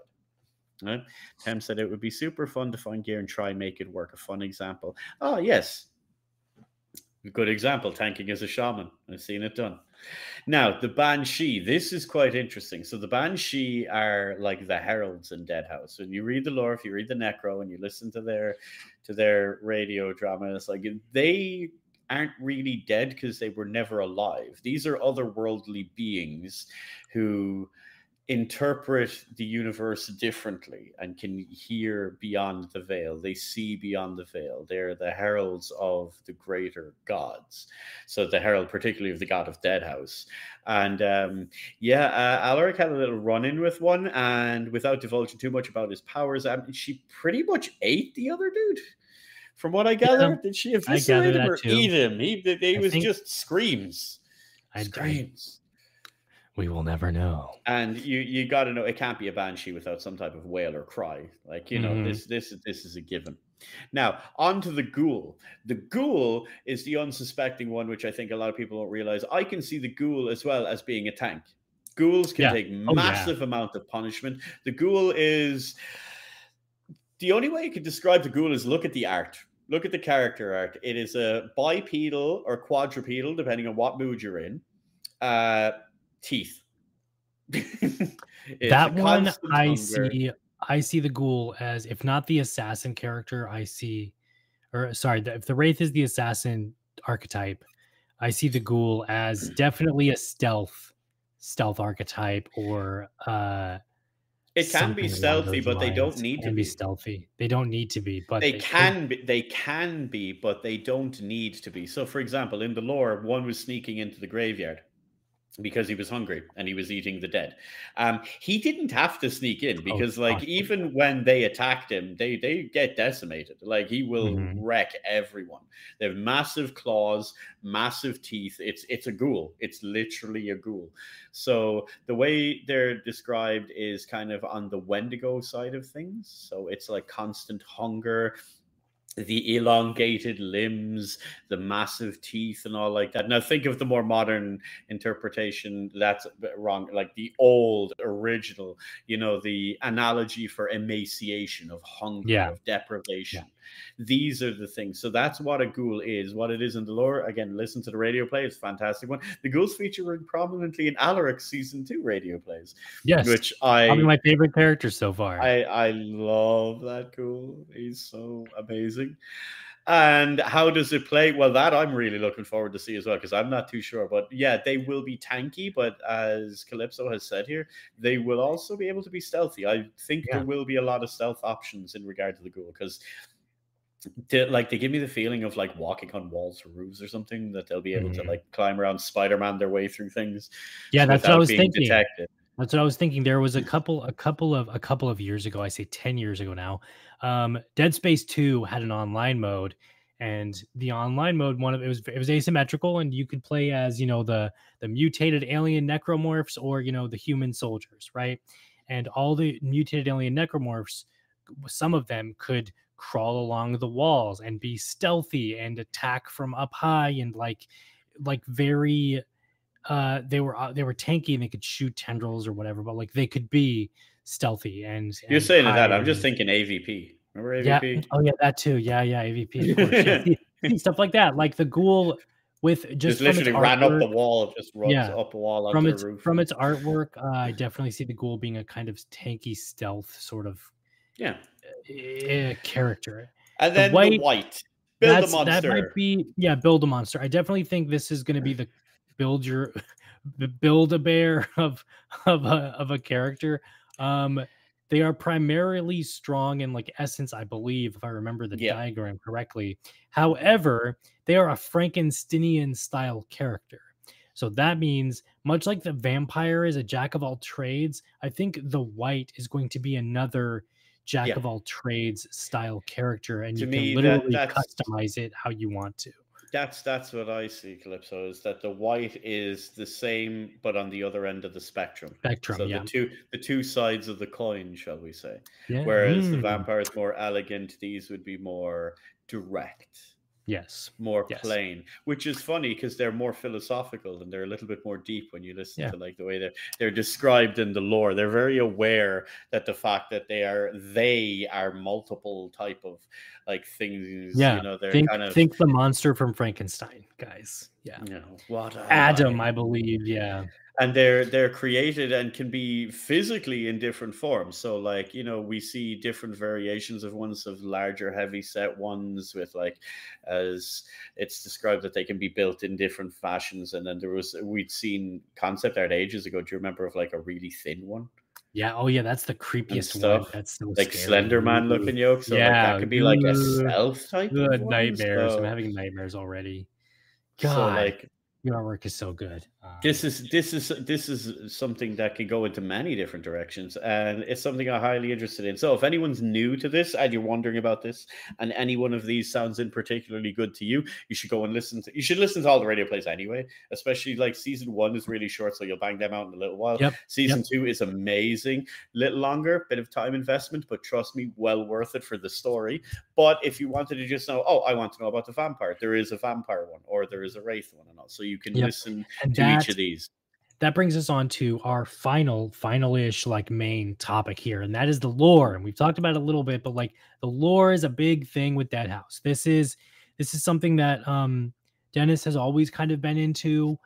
Right? Tem said it would be super fun to find gear and try make it work. A fun example. Oh yes, good example. Tanking as a shaman. I've seen it done. Now, the Banshee, this is quite interesting. So, the Banshee are like the heralds in Deadhaus. When you read the lore, if you read the Necro and you listen to their to their radio drama, it's like they aren't really dead because they were never alive. These are otherworldly beings who interpret the universe differently and can hear beyond the veil. They see beyond the veil. They're the heralds of the greater gods. So the herald, particularly of the god of Deadhaus. And um, yeah, uh, Alaric had a little run in with one, and without divulging too much about his powers, um, she pretty much ate the other dude. From what I gather, did she gather eviscerate him or too. eat him? He, he, he was think- just screams, I, I, screams. we will never know. and you you got to know it can't be a banshee without some type of wail or cry like you know Mhm. this this this is a given now on to the ghoul the ghoul is the unsuspecting one which i think a lot of people don't realize i can see the ghoul as well as being a tank ghouls can Yeah. take yeah. massive amount of punishment the ghoul is the only way you could describe the ghoul is look at the art look at the character art it is a bipedal or quadrupedal depending on what mood you're in uh teeth [laughs] that one I hunger. see. I see the ghoul as if not the assassin character. I see, or sorry, the- if the wraith is the assassin archetype, I see the ghoul as definitely a stealth stealth archetype or uh it can be stealthy but they don't need to be stealthy. They don't need to be, but they could- can be they can be but they don't need to be. So for example in the lore one was sneaking into the graveyard because he was hungry and he was eating the dead. Um he didn't have to sneak in because like God. even when they attacked him they they get decimated. Like he will Mhm. wreck everyone. They have massive claws massive teeth. It's it's a ghoul. It's literally a ghoul. So the way they're described is kind of on the wendigo side of things. So it's like constant hunger the elongated limbs, the massive teeth, and all like that. Now, think of the more modern interpretation. That's a bit wrong. Like the old original, you know, the analogy for emaciation, of hunger, Yeah. of deprivation. These are the things. So that's what a ghoul is. What it is in the lore. Again, listen to the radio play. It's a fantastic one. The ghouls feature prominently in Alaric season two radio plays. Yes, which I probably my favorite character so far. I I love that ghoul. He's so amazing. And how does it play? Well, that I'm really looking forward to see as well because I'm not too sure. But yeah, they will be tanky, but as Calypso has said here, they will also be able to be stealthy. I think Yeah. there will be a lot of stealth options in regard to the ghoul because. Like they give me the feeling of like walking on walls or roofs or something that they'll be able to Mhm. like climb around Spider-Man their way through things. yeah, that's what I was thinking. Detected. That's what I was thinking. There was a couple, a couple of, a couple of years ago. I say ten years ago now. Um, Dead Space Two had an online mode, and the online mode one of it was it was asymmetrical, and you could play as you know the the mutated alien necromorphs or you know the human soldiers, right? And all the mutated alien necromorphs, some of them could crawl along the walls and be stealthy and attack from up high and like like very uh they were uh, they were tanky and they could shoot tendrils or whatever but like they could be stealthy and You're and saying that. I'm just thinking AVP. Remember yeah AVP? oh yeah that too yeah yeah avp yeah. [laughs] Stuff like that like the ghoul with just, just, literally ran up the wall, just runs Yeah. up a wall from its roof. from its artwork uh, i definitely see the ghoul being a kind of tanky stealth sort of yeah, uh, character and then the wight- wight, build a monster. That might be yeah, build a monster. I definitely think this is going to be the build your [laughs] the build a bear [laughs] of of a of a character. Um, they are primarily strong in like essence, I believe, if I remember the Yeah. diagram correctly. However, they are a Frankensteinian style character. So that means, much like the vampire is a jack of all trades, I think the wight is going to be another jack Yeah. of all trades style character, and To you me, can literally that's- customize it how you want to. That's that's what I see, Calypso. Is that the wight is the same, but on the other end of the spectrum. Spectrum, so yeah. the two the two sides of the coin, shall we say? yeah. Whereas the Mm, vampire is more elegant, these would be more direct. Yes. more Yes. plain, which is funny because they're more philosophical and they're a little bit more deep when you listen Yeah. to like the way they're they're described in the lore. They're very aware that the fact that they are they are multiple type of like things. Yeah, you know, they're Think kind of think the monster from Frankenstein, guys. Yeah. you know what Adam, lie. I believe. Yeah. And they're they're created and can be physically in different forms so like you know we see different variations of ones of larger heavy set ones with like as it's described that they can be built in different fashions and then there was we'd seen concept art ages ago do you remember of like a really thin one Yeah. Oh, yeah. That's the creepiest one. stuff, That's so like scary. slender man looking yoke so like Yeah, that could be like a stealth type Good one, nightmares. so- I'm having nightmares already. so God, like your artwork is so good. Um, this is this is this is something that can go into many different directions and it's something i'm highly interested in. So if anyone's new to this and you're wondering about this and any one of these sounds in particularly good to you you should go and listen to you should listen to all the radio plays anyway especially like season one is really short so you'll bang them out in a little while. Yep, season two is amazing. A little longer bit of time investment but trust me well worth it for the story. But if you wanted to just know oh i want to know about the vampire there is a vampire one or there is a wraith one and all so you can Yep. listen and to each of these that brings us on to our final, final-ish like main topic here, and that is the lore. And we've talked about it a little bit, but like the lore is a big thing with Deadhaus. This is this is something that um Dennis has always kind of been into.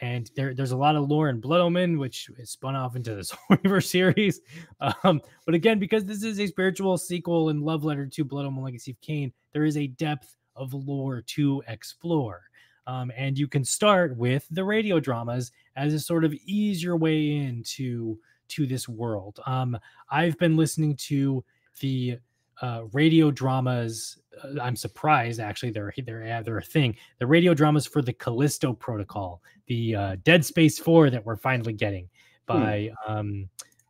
And there, there's a lot of lore in Blood Omen, which is spun off into this [laughs] Horror series. Um, but again, because this is a spiritual sequel and love letter to Blood Omen Legacy of Kain, there is a depth of lore to explore. Um, and you can start with the radio dramas as a sort of ease your way into to this world. Um, I've been listening to the uh, radio dramas. Uh, I'm surprised actually they're they're they're a thing. The radio dramas for the Callisto Protocol, the uh, Dead Space Four that we're finally getting by um,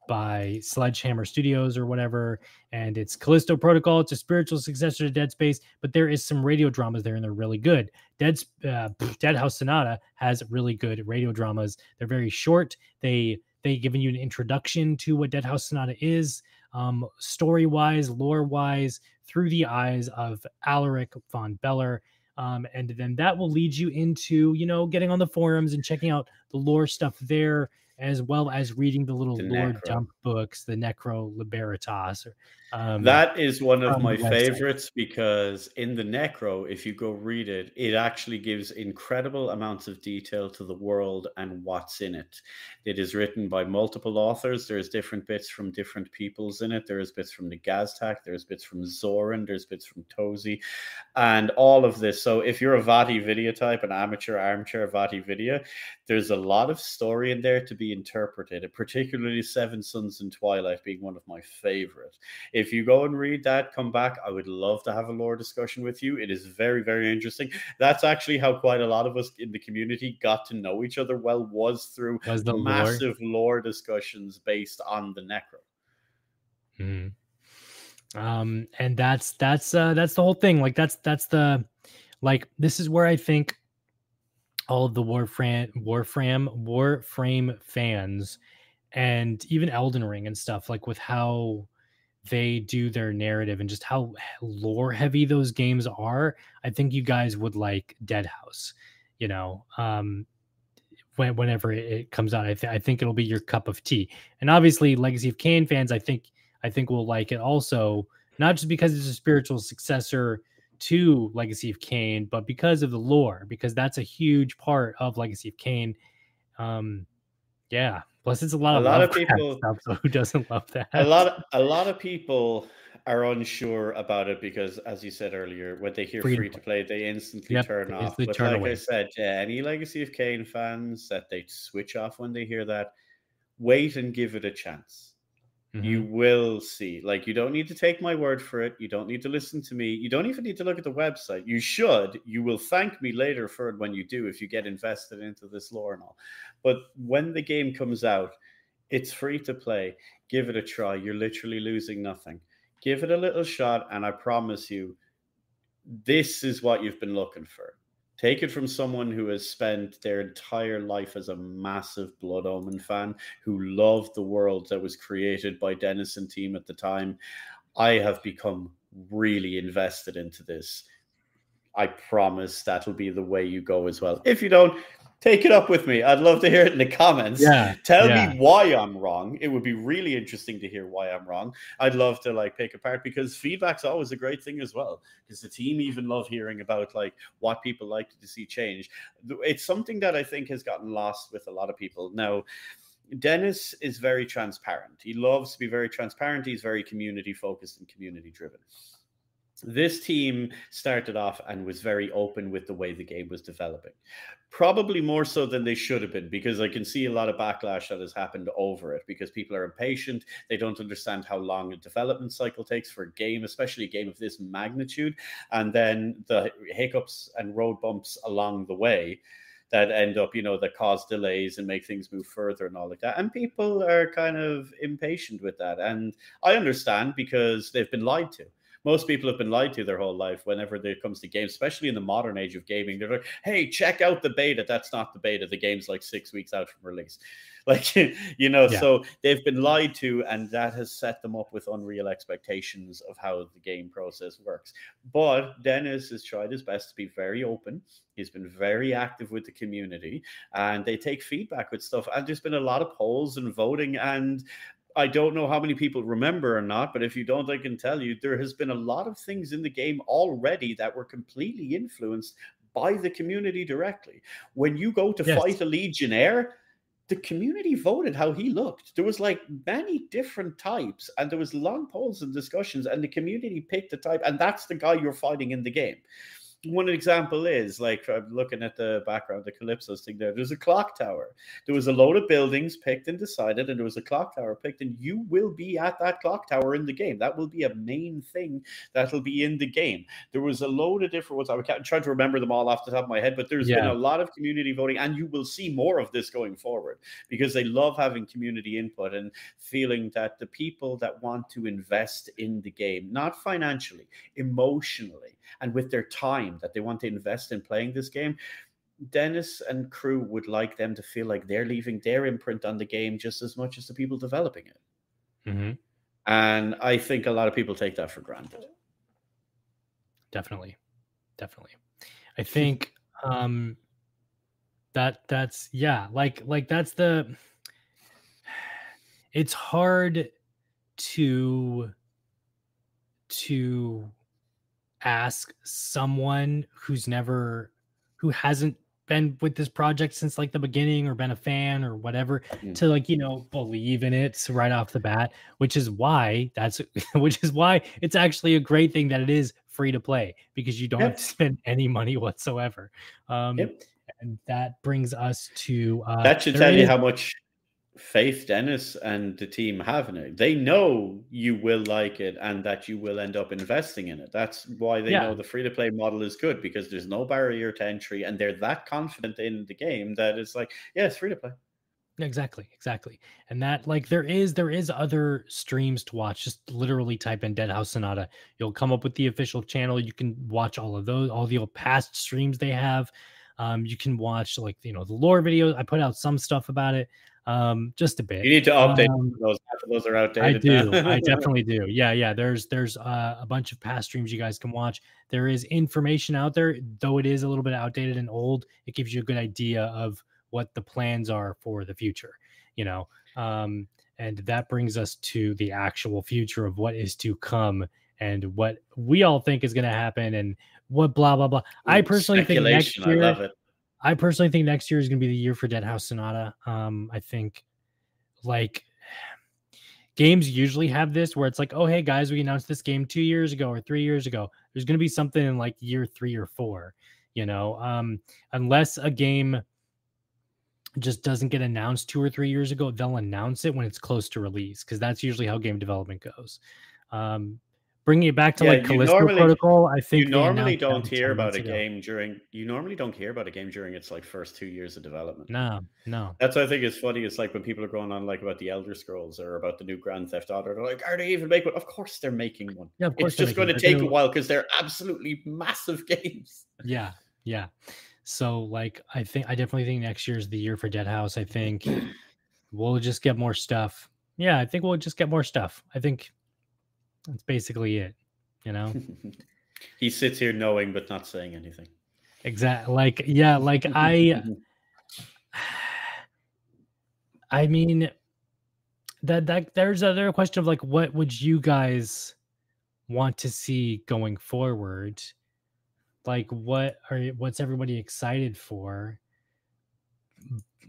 by Sledgehammer Studios or whatever. And it's Callisto Protocol. It's a spiritual successor to Dead Space, but there is some radio dramas there, and they're really good. Dead uh, Deadhaus Sonata has really good radio dramas. They're very short. They they giving you an introduction to what Deadhaus Sonata is, um, story wise, lore wise, through the eyes of Alaric von Beller. Um, and then that will lead you into, you know, getting on the forums and checking out the lore stuff there, as well as reading the little The lore Necro. dump books, the Necro Liberitas, or Um, That is one of on my favorites because in the Necro, if you go read it, it actually gives incredible amounts of detail to the world and what's in it. It is written by multiple authors. There's different bits from different peoples in it. There's bits from the Gaztak, there's bits from Zoran, there's bits from Tozy, and all of this. So if you're a VaatiVidya type, an amateur armchair VaatiVidya, there's a lot of story in there to be interpreted, particularly Seven Suns and Twilight being one of my favorite. If you go and read that, come back. I would love to have a lore discussion with you. It is very, very interesting. That's actually how quite a lot of us in the community got to know each other well, was through was the lore. massive lore discussions based on the Necro. Mhm. Um, and that's that's uh that's the whole thing. Like that's that's the like this is where I think all of the Warframe Warframe Warframe fans and even Elden Ring and stuff, like with how they do their narrative and just how lore heavy those games are, I think you guys would like Deadhaus, you know. Um when, whenever it, comes out, I, th- I think it'll be your cup of tea. And obviously, Legacy of Kain fans, I think I think will like it also, not just because it's a spiritual successor to Legacy of Kain, but because of the lore, because that's a huge part of Legacy of Kain. Um, yeah. Plus, it's a lot A of lot of people- stuff. So who doesn't love that? a lot of, a lot of people are unsure about it because as you said earlier when they hear Free to free to play they instantly Yep, turn they off instantly but turn like away. i said any legacy of Kain fans that they switch off when they hear that wait and give it a chance Mhm. you will see like you don't need to take my word for it you don't need to listen to me you don't even need to look at the website you should you will thank me later for it when you do if you get invested into this lore and all. But when the game comes out it's free to play give it a try you're literally losing nothing. Give it a little shot and i promise you this is what you've been looking for take it from someone who has spent their entire life as a massive blood omen fan who loved the world that was created by dennis and team at the time i have become really invested into this. I promise that'll be the way you go as well. If you don't take it up with me. I'd love to hear it in the comments. Yeah. tell yeah. me why i'm wrong. It would be really interesting to hear why i'm wrong. I'd love to like pick apart because feedback's always a great thing as well because the team even love hearing about like what people like to see change. It's something that i think has gotten lost with a lot of people. Now dennis is very transparent. He loves to be very transparent. He's very community focused and community driven this team started off and was very open with the way the game was developing probably more so than they should have been because i can see a lot of backlash that has happened over it because people are impatient they don't understand how long a development cycle takes for a game especially a game of this magnitude and then the hiccups and road bumps along the way that end up, you know, that cause delays and make things move further and all like that. And people are kind of impatient with that. And I understand because they've been lied to. Most people have been lied to their whole life whenever it comes to games, especially in the modern age of gaming. They're like, hey, check out the beta. That's not the beta. The game's like six weeks out from release. [laughs] Like, you know, Yeah. so they've been lied to, and that has set them up with unreal expectations of how the game process works. But Dennis has tried his best to be very open. He's been very active with the community, and they take feedback with stuff. And there's been a lot of polls and voting, and I don't know how many people remember or not, but if you don't, I can tell you there has been a lot of things in the game already that were completely influenced by the community directly. When you go to Yes. fight a legionnaire, the community voted how he looked. There was like many different types, and there was long polls and discussions, and the community picked the type, and that's the guy you're fighting in the game. One example is like I'm looking at the background, the Calypso's thing there. There's a clock tower. There was a load of buildings picked and decided, and there was a clock tower picked, and you will be at that clock tower in the game. That will be a main thing that'll be in the game. There was a load of different ones. I'm trying to remember them all off the top of my head, but there's been a lot of community voting, and you will see more of this going forward because they love having community input and feeling that the people that want to invest in the game, not financially, emotionally, and with their time that they want to invest in playing this game. Dennis and crew would like them to feel like they're leaving their imprint on the game just as much as the people developing it. Mhm. And I think a lot of people take that for granted. definitely definitely i think um that that's yeah like like that's the [sighs] it's hard to to ask someone who's never who hasn't been with this project since like the beginning or been a fan or whatever Mm. to like you know believe in it right off the bat which is why that's [laughs] which is why it's actually a great thing that it is free to play because you don't have to spend [laughs] any money whatsoever um Yep. and that brings us to uh That should tell you how much faith Dennis and the team have in it. They know you will like it and that you will end up investing in it. That's why they Yeah. know the free to play model is good because there's no barrier to entry and they're that confident in the game that it's like, yeah, it's free to play. exactly exactly and that like there is there is other streams to watch just literally type in Deadhaus sonata you'll come up with the official channel you can watch all of those all the old past streams they have um you can watch like you know the lore videos i put out some stuff about it um just a bit You need to update Um, those. Those are outdated. I do. [laughs] I definitely do. Yeah, yeah. There's there's uh, a bunch of past streams you guys can watch. There is information out there, though it is a little bit outdated and old. It gives you a good idea of what the plans are for the future. You know, um, and that brings us to the actual future of what is to come and what we all think is going to happen and what blah blah blah. I personally think next year. I personally think next year is going to be the year for Deadhaus Sonata. Um, I think like [sighs] games usually have this where it's like, oh, hey guys, we announced this game two years ago or three years ago. There's going to be something in like year three or four, you know, um, unless a game just doesn't get announced two or three years ago, they'll announce it when it's close to release because that's usually how game development goes. Um, bringing it back to Yeah, like Callisto normally- Protocol, I think You normally don't hear about a ago. game during. You normally don't hear about a game during its like first two years of development. No, no. That's what I think is funny. It's like when people are going on like about the Elder Scrolls or about the new Grand Theft Auto. They're like, "Are they even making one?" Of course, they're making one. Yeah, of course It's just going to take a while because they're absolutely massive [laughs] games. Yeah, yeah. So like I think I definitely think next year is the year for Deadhaus. I think [clears throat] we'll just get more stuff. Yeah, I think we'll just get more stuff. I think that's basically it. You know? [laughs] he sits here knowing but not saying anything. Exactly. Like yeah, like I [sighs] I mean that that there's another question of like what would you guys want to see going forward? Like what are what's everybody excited for?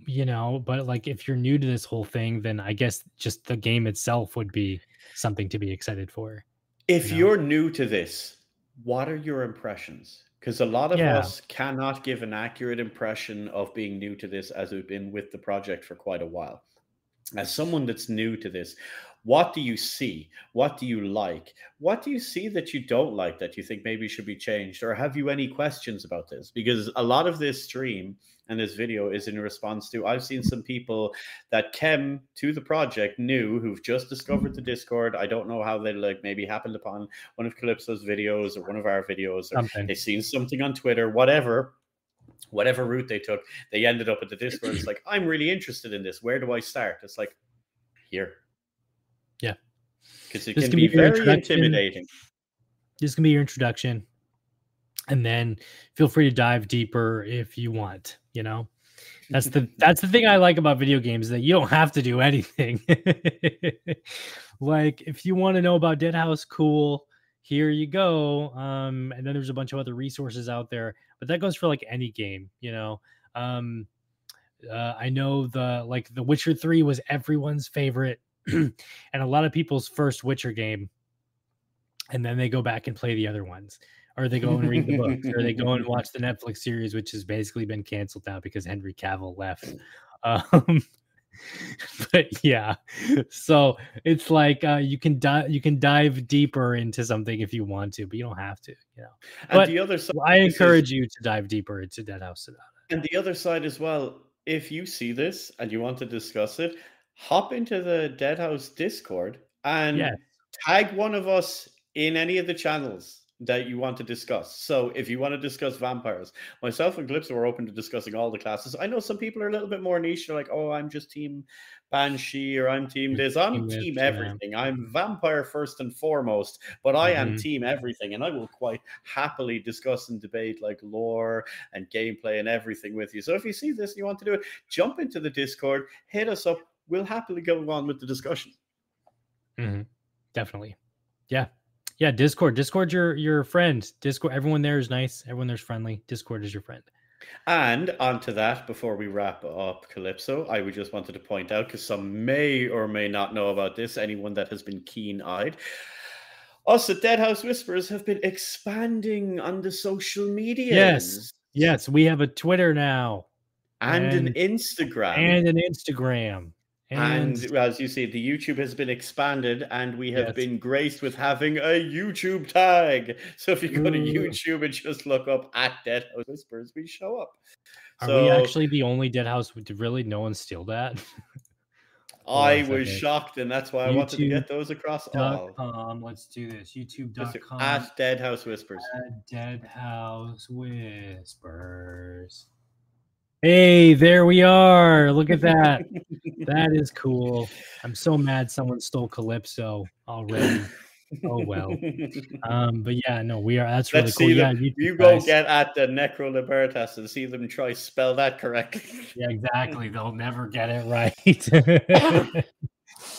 You know, but like if you're new to this whole thing, then I guess just the game itself would be something to be excited for. If know? you're new to this, what are your impressions? Because a lot of Yeah. us cannot give an accurate impression of being new to this as we've been with the project for quite a while. As someone that's new to this, what do you see? What do you like? What do you see that you don't like that you think maybe should be changed? Or have you any questions about this? Because a lot of this stream and this video is in response to I've seen some people that came to the project new who've just discovered the Discord. I don't know how they like maybe happened upon one of Calypso's videos or one of our videos, or Something. they've seen something on Twitter, whatever. Whatever route they took, they ended up at the Discord. It's like, I'm really interested in this. Where do I start? It's like, here. Because it This can can be be very intimidating. this can be your introduction. And then feel free to dive deeper if you want you know? That's the [laughs] that's the thing i like about video games that you don't have to do anything. [laughs] Like if you want to know about Deadhaus cool. Here you go. Um and then there's a bunch of other resources out there but that goes for like any game you know? Um uh, i know the like the witcher 3 was everyone's favorite [clears throat] and a lot of people's first witcher game and then they go back and play the other ones or they go and read the books or they go and watch the netflix series which has basically been canceled now because henry cavill left [laughs] um [laughs] but yeah so it's like uh you can dive you can dive deeper into something if you want to but you don't have to you know And But the other side, i encourage you to dive deeper into Deadhaus Sonata. And the other side as well, if you see this and you want to discuss it, hop into the Deadhaus Discord and Yes. tag one of us in any of the channels that you want to discuss. So if you want to discuss vampires, myself and Calypso are open to discussing all the classes. I know some people are a little bit more niche. They're like, oh, I'm just team Banshee or I'm team this. I'm Team this, team yeah. everything. I'm vampire first and foremost, but I am Mhm. team everything. And I will quite happily discuss and debate like lore and gameplay and everything with you. So if you see this and you want to do it, jump into the Discord, hit us up. We'll happily go on with the discussion. Mhm. Definitely. Yeah. Yeah, Discord. Discord, your your friend. Discord. Everyone there is nice. Everyone there's friendly. Discord is your friend. And onto that, before we wrap up Calypso, I would just wanted to point out because some may or may not know about this. Anyone that has been keen-eyed, us at Deadhaus Whispers have been expanding on the social media. Yes, yes, we have a Twitter now and, and an Instagram and an Instagram. And, and, as you see, the YouTube has been expanded, and we have yes. been graced with having a YouTube tag. So if you go to YouTube and just look up at Dead House Whispers, we show up. Are so, we actually the only Deadhaus? Did really no one steal that? [laughs] I was shocked, and that's why I wanted to get those across all. Com. Let's do this. YouTube.com at Deadhaus Whispers. At Deadhaus Whispers. Hey, there we are. Look at that. [laughs] that is cool. I'm so mad someone stole Calypso already. Oh well. Um, but yeah, no, we are that's really Let's cool. See yeah, you, you go get at the Necro Libertas and see them try spell that correctly. yeah, exactly. [laughs] They'll never get it right. [laughs]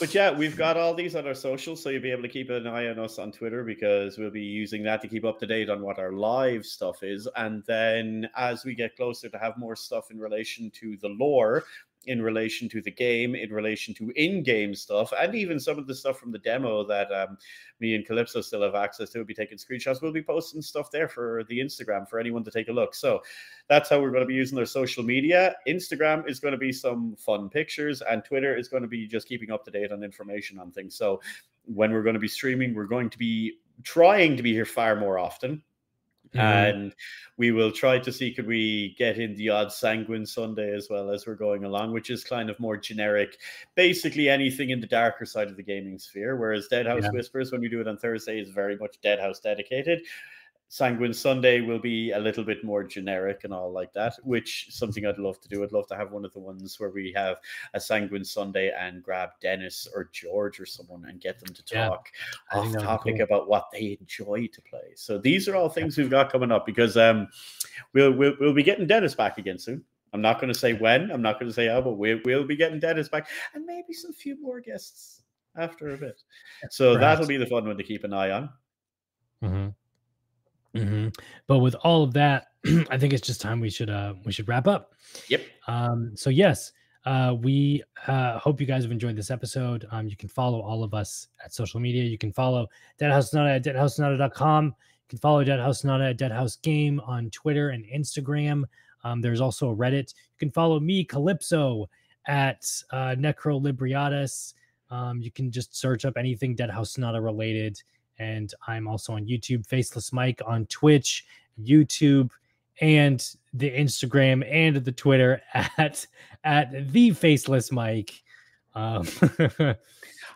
but yeah, we've got all these on our socials, so you'll be able to keep an eye on us on Twitter because we'll be using that to keep up to date on what our live stuff is. And then as we get closer to have more stuff in relation to the lore, in relation to the game, in relation to in-game stuff, and even some of the stuff from the demo that um, me and Calypso still have access to. We'll be taking screenshots. We'll be posting stuff there for the Instagram for anyone to take a look. So that's how we're going to be using their social media. Instagram is going to be some fun pictures, and Twitter is going to be just keeping up to date on information on things. So when we're going to be streaming, we're going to be trying to be here far more often Mm-hmm. And we will try to see could we get in the odd sanguine Sunday as well as we're going along, which is kind of more generic, basically anything in the darker side of the gaming sphere. Whereas Deadhaus yeah. Whispers, when we do it on Thursday, is very much Deadhaus dedicated. Sanguine Sunday will be a little bit more generic and all like that, which something I'd love to do. I'd love to have one of the ones where we have a Sanguine Sunday and grab Dennis or George or someone and get them to talk yeah, off topic cool. about what they enjoy to play. So these are all things we've got coming up because um, we'll, we'll we'll be getting Dennis back again soon. I'm not going to say when. I'm not going to say how, but we, we'll be getting Dennis back and maybe some few more guests after a bit. So Perhaps. that'll be the fun one to keep an eye on. Mm-hmm. Mm-hmm. But with all of that, [clears throat] I think it's just time we should uh we should wrap up. Yep. Um. So yes, uh, we uh, hope you guys have enjoyed this episode. Um, you can follow all of us at social media. You can follow Deadhaus Sonata at deadhaussonata.com. You can follow Deadhaus Sonata at Deadhaus Game on Twitter and Instagram. Um, there's also a Reddit. You can follow me, Calypso, at uh, Necro Libriatus. Um, you can just search up anything Deadhaus Sonata related and I'm also on YouTube, Faceless Mike on Twitch, YouTube, and the Instagram and the Twitter [laughs] at at the Faceless Mike. Um, [laughs]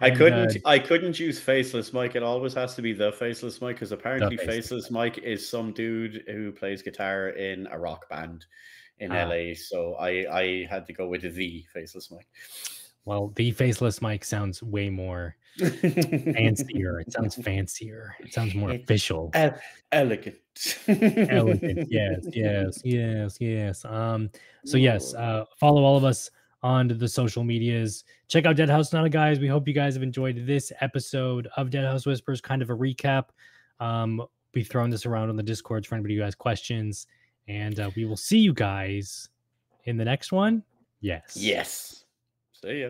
I couldn't uh, I couldn't use Faceless Mike. It always has to be the Faceless Mike because apparently Faceless, Faceless Mike is some dude who plays guitar in a rock band in ah. LA. So I I had to go with the Faceless Mike. Well, the Faceless Mike sounds way more fancier. It sounds [laughs] fancier. It sounds more official. elegant. elegant. [laughs] Yes, yes, yes, yes. Um, so yes, uh, follow all of us on the social medias. Check out Dead House Not Guys. We hope you guys have enjoyed this episode of Deadhaus Whispers, kind of a recap. Um, be throwing this around on the Discord for anybody who has questions. And uh, we will see you guys in the next one. Yes. Yes. See ya.